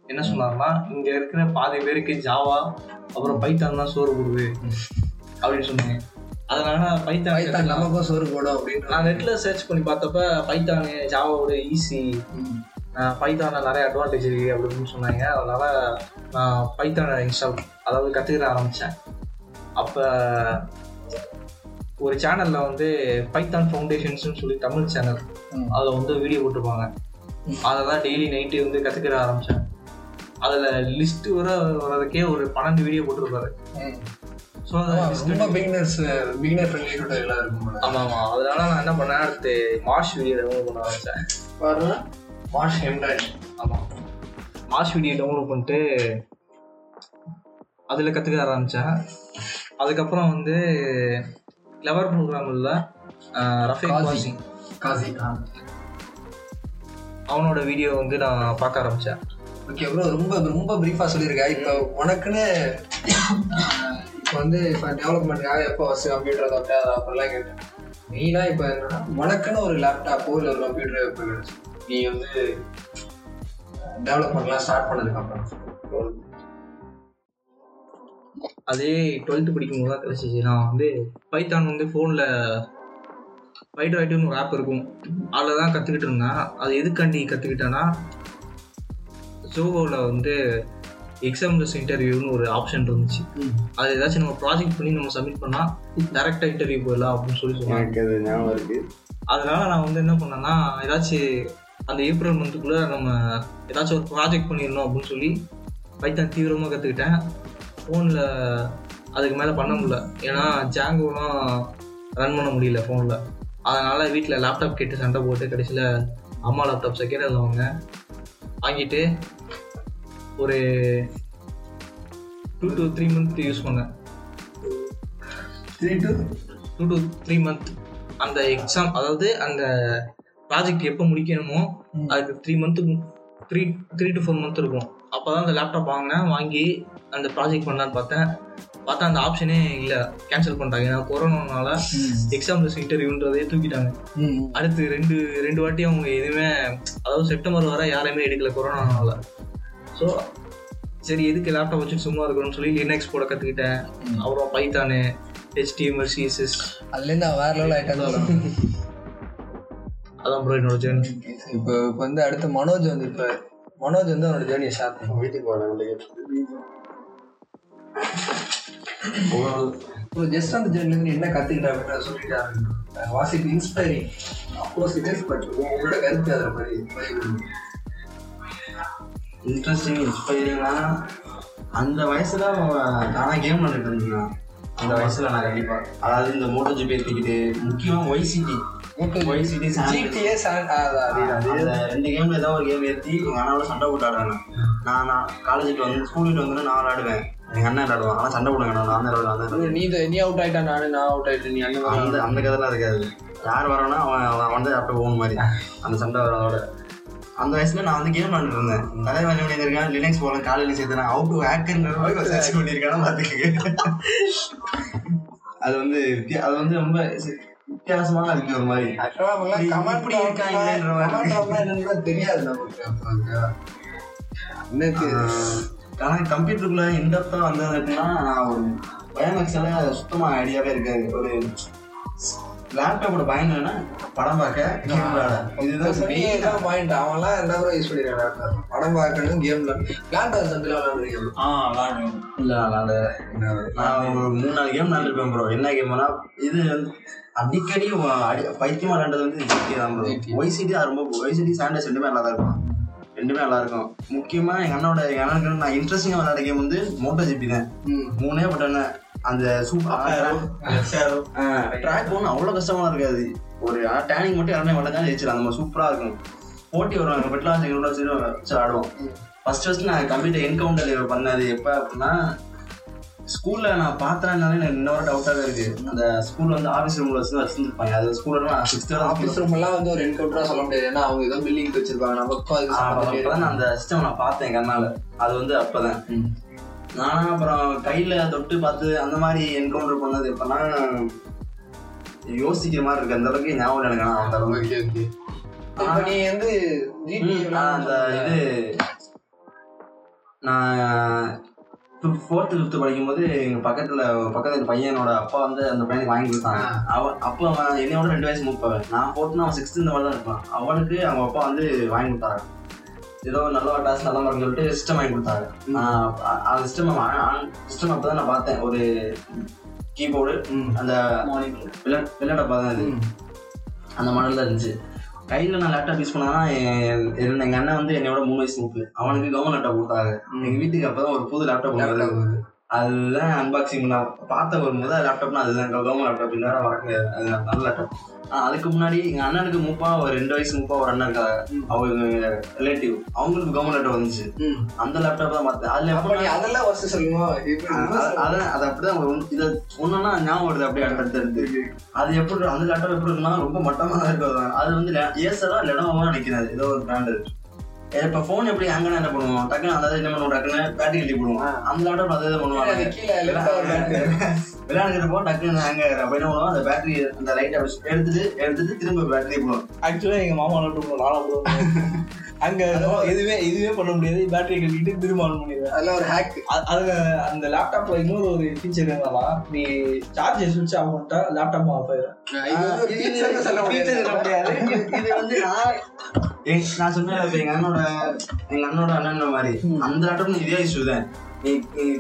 என்ன சொன்னாங்கன்னா இங்கே இருக்கிற பாதி பேருக்கு ஜாவா அப்புறம் பைத்தான் தான் சோறு போடுது அப்படின்னு சொன்னாங்க அதனால பைத்தான் பைத்தான் நமக்கும் சோறு போடும் அப்படின்னு நான் நெட்டில் சர்ச் பண்ணி பார்த்தப்ப பைத்தானு ஜாவாவோட ஈஸி பைத்தானில் நிறைய அட்வான்டேஜ் இருக்கு அப்படின்னு சொன்னாங்க. அதனால நான் பைத்தானை இன்ஸ்டால் அதாவது கற்றுக்கிற ஆரம்பித்தேன் அப்போ ஒரு சேனலில் வந்து பைத்தான் ஃபவுண்டேஷன்ஸ்னு சொல்லி தமிழ் சேனல். அதில் வந்து வீடியோ போட்டிருப்பாங்க. அதை தான் டெய்லி நைட்டு வந்து கற்றுக்கிற ஆரம்பித்தேன் அதில் லிஸ்ட்டு வர வர்றதுக்கே ஒரு பன்னெண்டு வீடியோ போட்டிருப்பாரு. ஸோ ரொம்ப பிகினர்ஸ் பிகினர் ஃப்ரெண்ட்லி கூட எல்லாம் இருக்கும். ஆமாம் ஆமாம் அதனால நான் என்ன பண்ணேன் அடுத்து மார்ச் வீடியோ பண்ண ஆரம்பித்தேன் மார்ஷ் ஹெம்டாய் ஆமாம் மார்ச் வீடியோ டவுன்லோட் பண்ணிட்டு அதில் கற்றுக்க ஆரம்பித்தேன் அதுக்கப்புறம் வந்து கிளவர் ப்ரோக்ராமில் ரஃபேக் காசி. காசி அவனோட வீடியோ வந்து நான் பார்க்க ஆரம்பித்தேன் ஓகே ப்ரோ ரொம்ப ரொம்ப பிரீஃபாக சொல்லியிருக்கேன். இப்போ உனக்குன்னு இப்போ வந்து இப்போ டெவலப்மெண்ட்டுக்காக எப்போ ஃபஸ்ட்டு கம்ப்யூட்டர் தொட்ட அப்படிலாம் கேட்டேன். மெயினாக இப்போ என்னன்னா உனக்குன்னு ஒரு லேப்டாப்போ இல்லை ஒரு கம்ப்யூட்டர் இப்போ கிடைச்சு நீ வந்து டெவலப்மெண்ட்லாம் ஸ்டார்ட் பண்ணதுக்கப்புறம் அதே டுவெல்த்து படிக்கும்போது தான் கிடச்சிச்சு. நான் வந்து பைத்தான் வந்து ஃபோனில் ஃபைட் ரைட்டுன்னு ஒரு ஆப் இருக்கும். அதில் தான் கற்றுக்கிட்டு இருந்தேன். அது எதுக்காண்டி கற்றுக்கிட்டேன்னா ஜோகோவில் வந்து எக்ஸாம்பிள்ஸ் இன்டர்வியூன்னு ஒரு ஆப்ஷன் இருந்துச்சு. அது ஏதாச்சும் நம்ம ப்ராஜெக்ட் பண்ணி நம்ம சப்மிட் பண்ணால் டேரெக்டாக இன்டர்வியூ போயிடலாம் அப்படின்னு சொல்லி சொன்னாங்க. அதனால நான் வந்து என்ன பண்ணேன்னா ஏதாச்சும் அந்த ஏப்ரல் மந்த்துக்குள்ளே நம்ம ஏதாச்சும் ஒரு ப்ராஜெக்ட் பண்ணிடணும் அப்படின்னு சொல்லி பைத்தான் தீவிரமாக கற்றுக்கிட்டேன் ஃபோனில் அதுக்கு மேலே பண்ண முடியல. ஏன்னா ஜாங்கோலாம் ரன் பண்ண முடியல ஃபோனில் அதனால் வீட்டில் லேப்டாப் கேட்டு சண்டை போட்டு கடைசியில் அம்மா லேப்டாப் செகண்ட் ஹேண்டில் வாங்க வாங்கிட்டு ஒரு two to three month use பண்ணேன். Three two two to three month அந்த எக்ஸாம் அதாவது அந்த ப்ராஜெக்ட் எப்போ முடிக்கணுமோ அதுக்கு த்ரீ மந்த்துக்கு three three to four month இருக்கும். அப்போ தான் அந்த லேப்டாப் வாங்கினேன் வாங்கி அந்த ப்ராஜெக்ட் பண்ணலான்னு பார்த்தேன். பார்த்தா அந்த ஆப்ஷனே இல்லை. கேன்சல் பண்ணிட்டாங்க. ஏன்னா கொரோனானால எக்ஸாம் இன்டர்வியூன்றதே தூக்கிட்டாங்க. அடுத்து ரெண்டு ரெண்டு வாட்டி அவங்க எதுவுமே அதாவது செப்டம்பர் வரை யாரையுமே எடுக்கல கொரோனானால ஸோ சரி எதுக்கு லேப்டாப் வச்சுட்டு சும்மா இருக்கணும்னு சொல்லி லினக்ஸ் போட கற்றுக்கிட்டேன் அப்புறம் பைத்தானு HTML சிஎஸ்எஸ் அதுலேருந்து வேற லெவல் ஆகிட்டான் அதான் ப்ரோ என்னோட ஜேர்னி இப்போ இப்போ வந்து அடுத்து மனோஜ் வந்து இப்போ மனோஜ் வந்து அவனோட ஜேர்னியை ஷேர் பண்ணுவோம் வீட்டுக்கு இப்போ ஜஸ்ட் அந்த ஜேர்னிலேருந்து என்ன கற்றுக்கிட்டா அப்படின்னு சொல்லிட்டாரு was it inspiring it is but உங்களோட கருத்து அதை மாதிரி இன்ட்ரெஸ்டிங் இன்ஸ்பைரிங்னா அந்த வயசுல அவன் நானா கேம் விளையாண்டுட்டு இருந்தான். அந்த வயசுல நான் கண்டிப்பா அதாவது இந்த மோட்டோ ஜிபி ஏற்றிக்கிட்டு முக்கியமா ஒய்சிடி அந்த ரெண்டு கேம்ல ஏதாவது ஒரு கேம் ஏற்றி எங்க அண்ணாவோட சண்டை போட்டு ஆடுவேன் நான். நான் காலேஜுக்கு வந்து ஸ்கூலுக்கு வந்து நான் விளையாடுவேன். எங்க அண்ணன் விளையாடுவான். ஆனால் சண்டை போடுங்க நான் தான் விளையாடுவேன். நீ நீ அவுட் ஆயிட்டா நானு நான் அவுட் ஆயிட்டேன். நீ மாதிரி அந்த அந்த கதைலாம் இருக்காது. யார் வரானோ அவன் வந்து லேப்டாப் ஓன் மாதிரி. அந்த சண்டை வரதோட. அந்த வயசுல நான் வந்து கேம் விளாண்டுட்டு இருந்தேன். நிறைய வேலை பண்ணியிருக்கேன்? லினக்ஸ் போகலாம் காலையில் சேர்த்தேன் அவுட் டு ஹேக்கர்ன்ற மாதிரி சர்ச் பண்ணியிருக்கேன் பார்த்துக்கங்க. அது வந்து அது வந்து ரொம்ப வித்தியாசமான இருக்கு ஒரு மாதிரி. இப்படி- கூட தெரியாது நமக்கு? எனக்கு ஆனா கம்ப்யூட்டருக்குள்ள இன்டெப்தா வந்தது எப்படின்னா நான் ஒரு பயோமேக்ஸ்ல சுத்தமா ஐடியாவே இருக்காது. ஒரு லேப்டாப்போட பயன் என்னன்னா படம் பார்க்க கேம் விளையாட. இதுதான். இதான் point. அவன்லாம் என்ன bro use பண்ணிருக்கான்? படம் பார்க்கணும் கேம்ல பிளான் சந்தில விளையாடுறீங்க ஆ விளாடுவேன் இல்ல நான் விளையாட நான் ஒரு மூணு நாலு கேம் விளையாண்டுருப்பேன் ப்ரோ என்ன கேம்னா இது வந்து அடிக்கடி பைத்தியமா விளையாண்டது வந்து ஜிடி தான் ப்ரோ ஒய்சிடி ரொம்ப ஒய்சிடி சாண்டஸ் ரெண்டுமே நல்லா தான் இருக்கும். ரெண்டுமே நல்லா இருக்கும். முக்கியமா எங்க அண்ணோட எங்க அண்ணனுக்கு நான் இன்ட்ரெஸ்டிங்கா விளையாட கேம் வந்து மோட்டோ ஜிபி தான் மூணே பட்டன் அந்த சூப்பர் ட்ராக் ஒன்றும் அவ்வளோ கஷ்டமா இருக்காது. ஒரு டேனிங் மட்டும் இறந்து மட்டும் ஜெயிச்சிடலாம். அந்த மாதிரி சூப்பரா இருக்கும் போட்டி வருவாங்க. பெட்லாம் எங்களோட வச்சு ஆடுவோம். ஃபர்ஸ்ட் ஃபர்ஸ்ட் நான் கம்ப்யூட்டர் என்கவுண்டர் பண்ணது எப்போ அப்படின்னா ஸ்கூல்ல நான் பார்த்தேன்னாலே எனக்கு இன்னொரு டவுட்டாகவே இருக்கு. அந்த ஸ்கூல்ல வந்து ஆஃபீஸ் ரூம்ல வச்சு வச்சிருப்பாங்க அது ஸ்கூல்ல நான் சிக்ஸ்த் ஆபீஸ் ரூம் எல்லாம் வந்து ஒரு என்கவுண்டரா சொல்ல முடியாது. ஏன்னா அவங்க ஏதோ பில்டிங் வச்சிருப்பாங்க. நமக்கும் சம்மந்தமே அப்பதான் நான் அந்த சிஸ்டம் நான் பார்த்தேன் கண்ணால. அது வந்து அப்பதான். நானும் அப்புறம் கையில தொட்டு பார்த்து அந்த மாதிரி என்கவுண்டர் பண்ணது எப்பன்னா யோசிக்கிற மாதிரி இருக்கு. அந்த அளவுக்கு ஞாபகம் எனக்கு ஆனா. அந்த அளவுக்கு ஓகே நீ வந்து நான் அந்த இது நான் ஃபோர்த்து ஃபிஃப்த்து படிக்கும்போது எங்க பக்கத்துல பக்கத்துல பையனோட அப்பா வந்து அந்த பையனுக்கு வாங்கி கொடுத்தாங்க. அவன் அப்போ அவன் என்னையோட ரெண்டு வயசு மூப்பவன். நான் ஃபோர்த்து அவன் சிக்ஸ்த்து இந்த மாதிரி தான் இருப்பான். அவனுக்கு அவங்க அப்பா வந்து வாங்கி கொடுத்தாங்க. ஏதோ நல்ல கிளாஸ் நல்ல மாதிரி சொல்லிட்டு சிஸ்டம் வாங்கி கொடுத்தாங்க. ஆஹ் அ- அந்த சிஸ்டம் சிஸ்டம் அப்பதான் நான் பார்த்தேன். ஒரு கீபோர்டு அந்த விளையாட விளையாடப்பா தான் இது அந்த மாடல் தான் இருந்துச்சு. கையில் நான் லேப்டாப் யூஸ் பண்ணா எங்க அண்ணன் வந்து என்னோட மூணு வயசு மூப்பு அவனுக்கு கவர்மெண்ட் லேப்டாப் கொடுத்தாங்க. எங்க வீட்டுக்கு அப்பதான் ஒரு புது லேப்டாப் வந்தது அதுதான் அன்பாக்சிங் நான் பார்த்த ஒரு முதல் லேப்டாப்னா அதுதான். கவர்மெண்ட் லேப்டாப் இல்லை மறக்க முடியாது அது நல்ல லேப்டாப் அதுக்கு முன்னாடி எங்க அண்ணனுக்கு மூப்பா ஒரு ரெண்டு வயசு மூப்பா ஒரு அண்ணன் இருக்காங்க. அவங்க ரிலேட்டிவ் அவங்களுக்கு கவர்மெண்ட் லேப்டாப் வந்துச்சு. அந்த லேப்டாப் தான் பார்த்தேன். அதுல எப்படி அதெல்லாம் இப்ப அ- அதான் அது அப்படிதான் இது ஒண்ணுன்னா ஞாபகம் வருது அப்படியே அடுத்தடுத்து அது எப்படி அந்த லேப்டாப் எப்படி இருக்குன்னா ரொம்ப மட்டமா தான் இருக்கும். அது வந்து ஏசரா லெனோவா நினைக்கிறது. ஏதோ ஒரு பிராண்ட் இருக்கு இப்ப போன் எப்படி ஹேங்கனா என்ன பண்ணுவோம்? டக்குன்னு அந்த என்ன பண்ணுவோம்? டக்குன்னு பேட்டரி கட்டி போடுவோம். அந்த லேப்டாப் அதே தான் பண்ணுவாங்க. விளையாடுறப்போ டக்குன்னு ஹேங் அப்ப என்ன பண்ணுவோம்? அந்த பேட்டரி அந்த லைட் எடுத்துட்டு எடுத்துட்டு திரும்ப பேட்டரி போடுவோம். ஆக்சுவலா எங்க மாமா விளாட்டு நானும் போடுவேன் அங்க எதுவுமே எதுவுமே பண்ண முடியாது. பேட்டரி கட்டிட்டு திரும்ப ஆன் பண்ணிடுவேன். அதுல ஒரு ஹேக் அதுல அந்த லேப்டாப்ல இன்னொரு ஒரு ஃபீச்சர் என்னன்னா நீ சார்ஜ் சுவிட்ச் ஆஃப் பண்ணிட்டா லேப்டாப் ஆஃப் ஆயிடும் சொல்ல முடியாது. முடியாது. இது வந்து நான் சொன்னேன் இப்ப எங்க அண்ணனோட எங்க அண்ணனோட அண்ணன் மாதிரி அந்த லேப்டாப் இதே இஷ்யூ தான். நீ